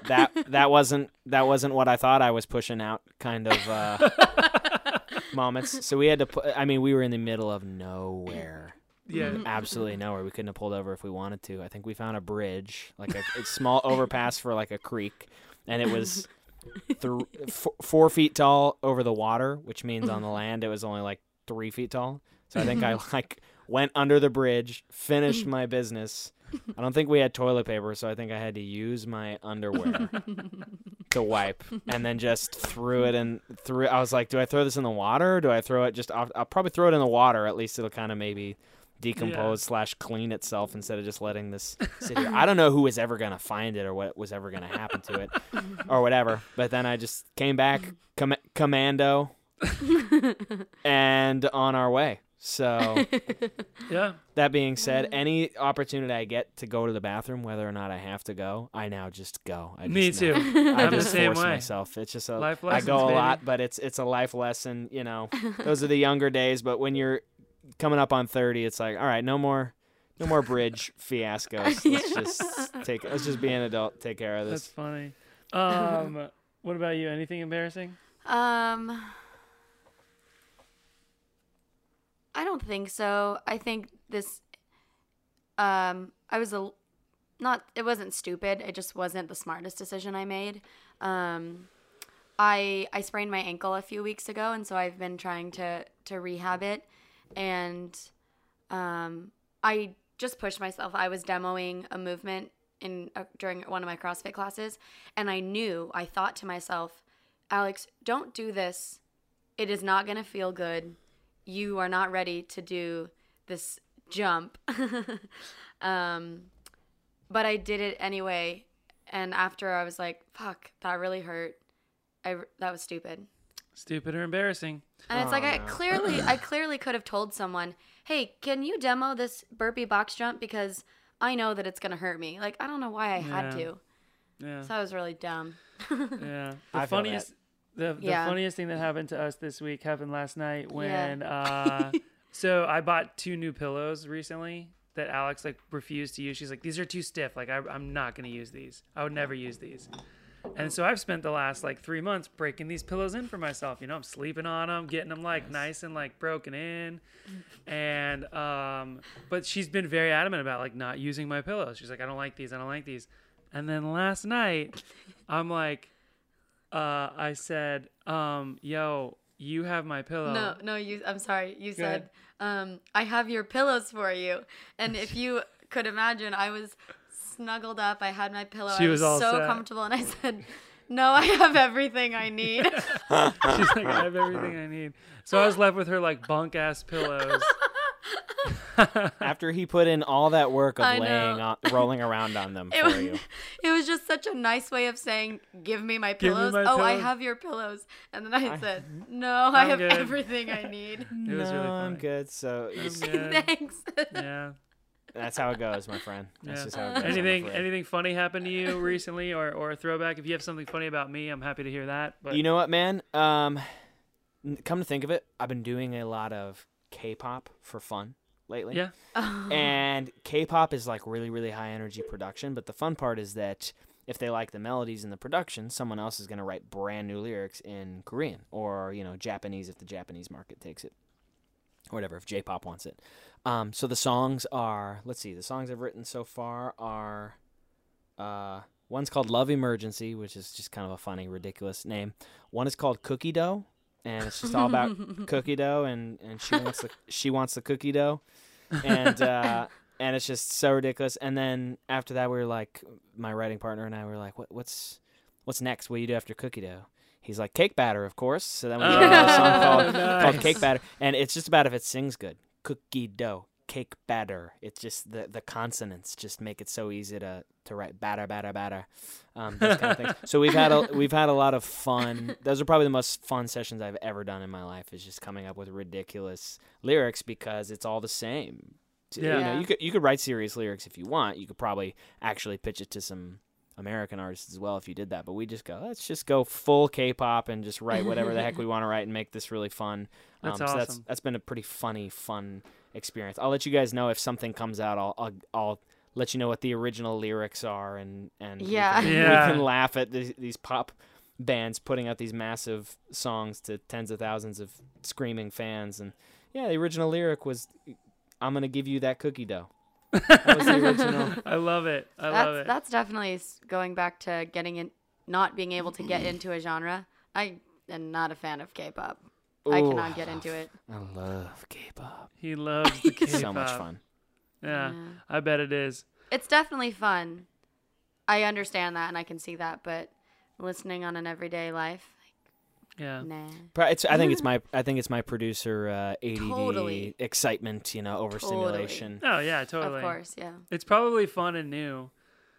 [SPEAKER 4] That that wasn't that wasn't what I thought I was pushing out kind of uh, [LAUGHS] moments. So we had to. Put, I mean, we were in the middle of nowhere.
[SPEAKER 2] Yeah. Mm-hmm.
[SPEAKER 4] Absolutely mm-hmm. nowhere. We couldn't have pulled over if we wanted to. I think we found a bridge, like a, a small [LAUGHS] overpass for like a creek, and it was [LAUGHS] th- f- four feet tall over the water, which means on the mm-hmm. land it was only like three feet tall. So I think I [LAUGHS] like went under the bridge, finished my business. I don't think we had toilet paper, so I think I had to use my underwear to wipe, and then just threw it in. Threw. I was like, do I throw this in the water? Or do I throw it just? Off, I'll probably throw it in the water. At least it'll kind of maybe decompose slash clean itself instead of just letting this [LAUGHS] sit here. I don't know who was ever gonna find it or what was ever gonna happen to it or whatever. But then I just came back com- commando [LAUGHS] and on our way. So
[SPEAKER 2] Yeah.
[SPEAKER 4] that being said, any opportunity I get to go to the bathroom, whether or not I have to go, I now just go. I
[SPEAKER 2] Me
[SPEAKER 4] just
[SPEAKER 2] too. [LAUGHS]
[SPEAKER 4] I
[SPEAKER 2] I'm the same
[SPEAKER 4] force
[SPEAKER 2] way.
[SPEAKER 4] myself. It's just a
[SPEAKER 2] Life
[SPEAKER 4] lesson.
[SPEAKER 2] I
[SPEAKER 4] go a
[SPEAKER 2] baby.
[SPEAKER 4] lot, but it's it's a life lesson. You know, those are the younger days. But when you're coming up on thirty, it's like, all right, no more, no more bridge [LAUGHS] fiascos. Let's just take. Let's just be an adult. Take care of this That's
[SPEAKER 2] funny. Um, [LAUGHS] what about you? Anything embarrassing?
[SPEAKER 3] Um, I don't think so. I think this. Um, I was a, not. It wasn't stupid. It just wasn't the smartest decision I made. Um, I I sprained my ankle a few weeks ago, and so I've been trying to to rehab it, and um, I just pushed myself. I was demoing a movement in uh, during one of my CrossFit classes, and I knew. I thought to myself, Alex, don't do this. It is not going to feel good. You are not ready to do this jump. [LAUGHS] um, but I did it anyway. And after I was like, fuck, that really hurt. I, that was stupid.
[SPEAKER 2] Stupid or embarrassing?
[SPEAKER 3] And it's like I [CLEARS THROAT] clearly I clearly could have told someone, "Hey, can you demo this burpee box jump because I know that it's going to hurt me." Like I don't know why I had
[SPEAKER 2] Yeah.
[SPEAKER 3] to.
[SPEAKER 2] Yeah.
[SPEAKER 3] So I was really dumb. [LAUGHS]
[SPEAKER 2] Yeah. The
[SPEAKER 4] I feel
[SPEAKER 2] funniest the, the
[SPEAKER 3] Yeah.
[SPEAKER 2] funniest thing that happened to us this week happened last night when [LAUGHS] uh so I bought two new pillows recently that Alex like refused to use. She's like, These are too stiff. Like I I'm not gonna use these. I would never use these. And so I've spent the last like three months breaking these pillows in for myself. You know, I'm sleeping on them, getting them like nice and like broken in. And um, but she's been very adamant about like not using my pillows. She's like, I don't like these. I don't like these. And then last night, I'm like, uh, I said, um, yo, you have my pillow.
[SPEAKER 3] No, no, you. I'm sorry. You
[SPEAKER 2] Go
[SPEAKER 3] said, um, "I have your pillows for you," and if you could imagine, I was snuggled up. I had my pillow.
[SPEAKER 2] She
[SPEAKER 3] I
[SPEAKER 2] was
[SPEAKER 3] was,
[SPEAKER 2] all
[SPEAKER 3] so
[SPEAKER 2] set.
[SPEAKER 3] comfortable, and I said, "No, I have everything I need." [LAUGHS]
[SPEAKER 2] She's like, I have everything I need. So I was left with her like bunk ass pillows. [LAUGHS]
[SPEAKER 4] After he put in all that work of
[SPEAKER 3] I
[SPEAKER 4] laying on, rolling around on them [LAUGHS]
[SPEAKER 3] It
[SPEAKER 4] for
[SPEAKER 3] was,
[SPEAKER 4] you.
[SPEAKER 3] it was just such a nice way of saying, "Give me my
[SPEAKER 2] Give me
[SPEAKER 3] pillows."
[SPEAKER 2] my
[SPEAKER 3] oh, I have your pillows, and then I said, "No, I
[SPEAKER 2] I'm
[SPEAKER 3] have
[SPEAKER 2] good.
[SPEAKER 3] everything I need."
[SPEAKER 2] It was
[SPEAKER 4] no,
[SPEAKER 2] really
[SPEAKER 4] I'm good. So
[SPEAKER 2] I'm good.
[SPEAKER 3] Thanks.
[SPEAKER 2] Yeah.
[SPEAKER 4] That's how it goes, my friend. That's
[SPEAKER 2] Yeah.
[SPEAKER 4] just how it goes.
[SPEAKER 2] Anything anything funny happened to you recently or, or a throwback? If you have something funny about me, I'm happy to hear that. But
[SPEAKER 4] You know what, man? Um, come to think of it, I've been doing a lot of K-pop for fun lately.
[SPEAKER 2] yeah. [LAUGHS]
[SPEAKER 4] And K-pop is like really, really high energy production. But the fun part is that if they like the melodies and the production, someone else is going to write brand new lyrics in Korean or you know Japanese if the Japanese market takes it, or whatever if J-pop wants it. Um, so the songs are let's see, the songs I've written so far are, uh, one's called Love Emergency, which is just kind of a funny, ridiculous name. One is called Cookie Dough, and it's just all about [LAUGHS] cookie dough, and, and she wants the she wants the cookie dough, and uh, [LAUGHS] and it's just so ridiculous. And then after that, we were like, my writing partner and I were like, what what's what's next? What do you do after cookie dough? He's like cake batter, of course. So then we did a song [LAUGHS] called, called cake batter, and it's just about if it sings good. Cookie dough, cake batter. It's just the the consonants just make it so easy to to write batter, batter, batter. Um, those kind of things. [LAUGHS] So we've had a we've had a lot of fun. Those are probably the most fun sessions I've ever done in my life. Is just coming up with ridiculous lyrics because it's all the same. T- You know,
[SPEAKER 3] Yeah.
[SPEAKER 4] you could you could write serious lyrics if you want. You could probably actually pitch it to some American artists as well if you did that. But we just go, let's just go full K-pop and just write whatever the heck we [LAUGHS] want to write and make this really fun.
[SPEAKER 2] That's
[SPEAKER 4] um, so that's
[SPEAKER 2] awesome.
[SPEAKER 4] that's been a pretty funny, fun experience. I'll let you guys know if something comes out. I'll I'll, I'll let you know what the original lyrics are and and we
[SPEAKER 3] Yeah.
[SPEAKER 4] can-
[SPEAKER 2] Yeah.
[SPEAKER 4] we can laugh at these, these pop bands putting out these massive songs to tens of thousands of screaming fans and yeah, the original lyric was I'm gonna give you that cookie dough. That was the original. [LAUGHS]
[SPEAKER 2] I love it. I
[SPEAKER 3] that's
[SPEAKER 2] love it.
[SPEAKER 3] that's definitely going back to getting in, not being able to get into a genre. I am not a fan of K-pop. I cannot get into it.
[SPEAKER 4] I love K-pop.
[SPEAKER 2] he loves the [LAUGHS] K-pop.
[SPEAKER 4] So much fun.
[SPEAKER 2] Yeah,
[SPEAKER 3] Yeah.
[SPEAKER 2] I bet it is.
[SPEAKER 3] It's definitely fun. I understand that and I can see that, but listening on an everyday life,
[SPEAKER 2] Yeah.
[SPEAKER 3] Nah.
[SPEAKER 4] It's, I think it's my I think it's my producer uh, ADD
[SPEAKER 3] Totally.
[SPEAKER 4] excitement, you know, overstimulation.
[SPEAKER 2] Oh yeah, totally.
[SPEAKER 3] Of course, yeah.
[SPEAKER 2] It's probably fun and new.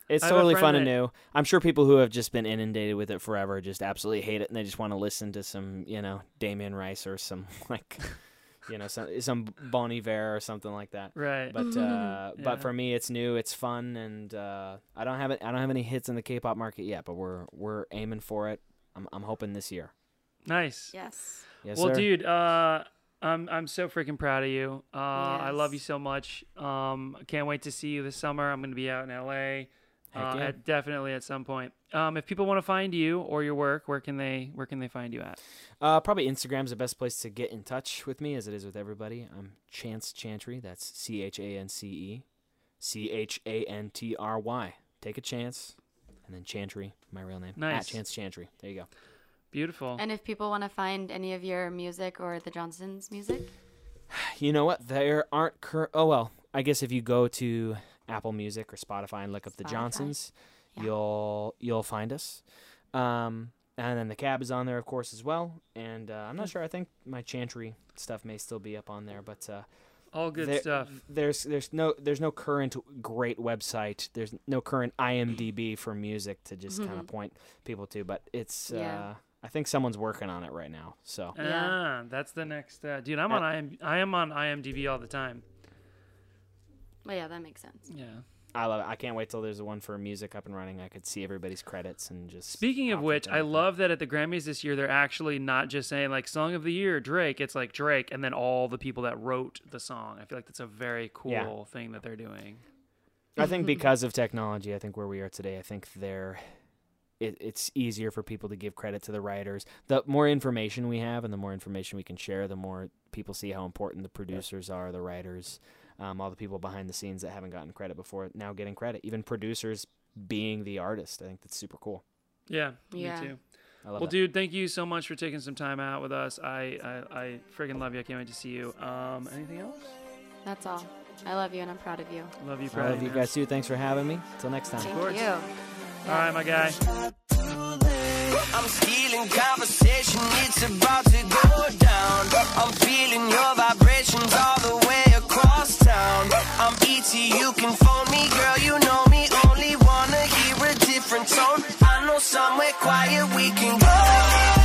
[SPEAKER 4] It's
[SPEAKER 2] I
[SPEAKER 4] totally
[SPEAKER 2] friend
[SPEAKER 4] fun and new. I'm sure people who have just been inundated with it forever just absolutely hate it, and they just want to listen to some, you know, Damien Rice or some [LAUGHS] like, you know, some some Bon Iver or something like that.
[SPEAKER 2] Right.
[SPEAKER 4] But uh, [LAUGHS]
[SPEAKER 2] Yeah.
[SPEAKER 4] but for me, it's new, it's fun, and uh, I don't have it. I don't have any hits in the K-pop market yet, but we're we're aiming for it. I'm I'm hoping this year.
[SPEAKER 2] Nice.
[SPEAKER 3] Yes.
[SPEAKER 4] Yes,
[SPEAKER 2] well,
[SPEAKER 4] sir.
[SPEAKER 2] dude, uh, I'm I'm so freaking proud of you. Uh, I love you so much. Um, I can't wait to see you this summer. I'm gonna be out in LA. Uh,
[SPEAKER 4] yeah.
[SPEAKER 2] at, definitely at some point. Um, if people want to find you or your work, where can they where can they find you at?
[SPEAKER 4] Uh, probably Instagram's the best place to get in touch with me, as it is with everybody. I'm Chance Chantry. That's C H A N C E, C H A N T R Y. Take a chance, and then Chantry, my real name.
[SPEAKER 2] Nice.
[SPEAKER 4] At Chance Chantry. There you go.
[SPEAKER 2] Beautiful.
[SPEAKER 3] And if people want to find any of your music or the Johnsons' music, [SIGHS]
[SPEAKER 4] You know what? There aren't cur- Oh well, I guess if you go to Apple Music or Spotify and look up the Johnsons,
[SPEAKER 3] Yeah.
[SPEAKER 4] you'll you'll find us. Um, and then the cab is on there, of course, as well. And uh, I'm
[SPEAKER 3] Hmm.
[SPEAKER 4] not sure. I think my Chantry stuff may still be up on there, but. Uh,
[SPEAKER 2] All good
[SPEAKER 4] there-
[SPEAKER 2] stuff.
[SPEAKER 4] There's there's no there's no current great website. There's no current IMDb for music to just kind of point people to. But it's
[SPEAKER 3] Mm-hmm. Yeah.
[SPEAKER 4] uh, I think someone's working on it right now. So
[SPEAKER 3] Yeah.
[SPEAKER 2] Ah, that's the next. Uh, dude, I'm
[SPEAKER 4] Uh,
[SPEAKER 2] on IM, I am on IMDb all the time.
[SPEAKER 3] well, yeah, that makes sense.
[SPEAKER 2] Yeah.
[SPEAKER 4] I love it. I can't wait till there's one for music up and running. I could see everybody's credits and just.
[SPEAKER 2] Speaking of which, I love that at the Grammys this year, they're actually not just saying like "Song of the Year" Drake. It's like Drake, and then all the people that wrote the song. I feel like that's a very cool
[SPEAKER 4] Yeah.
[SPEAKER 2] thing that they're doing.
[SPEAKER 4] I think because of technology, I think where we are today, I think there, it, it's easier for people to give credit to the writers. The more information we have, and the more information we can share, the more people see how important the producers are, the writers, um, all the people behind the scenes that haven't gotten credit before now getting credit. Even producers being the artist, I think that's super cool.
[SPEAKER 2] Yeah,
[SPEAKER 3] Yeah.
[SPEAKER 2] me too.
[SPEAKER 4] I love
[SPEAKER 2] Well,
[SPEAKER 4] that.
[SPEAKER 2] dude, thank you so much for taking some time out with us. I I, I friggin' love you. I can't wait to see you. Um, anything else?
[SPEAKER 3] That's all. I love you and I'm proud of you.
[SPEAKER 2] Love you,
[SPEAKER 4] I love
[SPEAKER 2] of
[SPEAKER 4] you guys too. Thanks for having me. Till next time.
[SPEAKER 3] Thank
[SPEAKER 2] course.
[SPEAKER 3] you.
[SPEAKER 2] All right, my guy.
[SPEAKER 1] I'm stealing conversation, it's about to go down. I'm feeling your vibrations all the way across town. I'm ET, you can phone me, girl, you know me. Only wanna hear a different tone. I know somewhere quiet we can go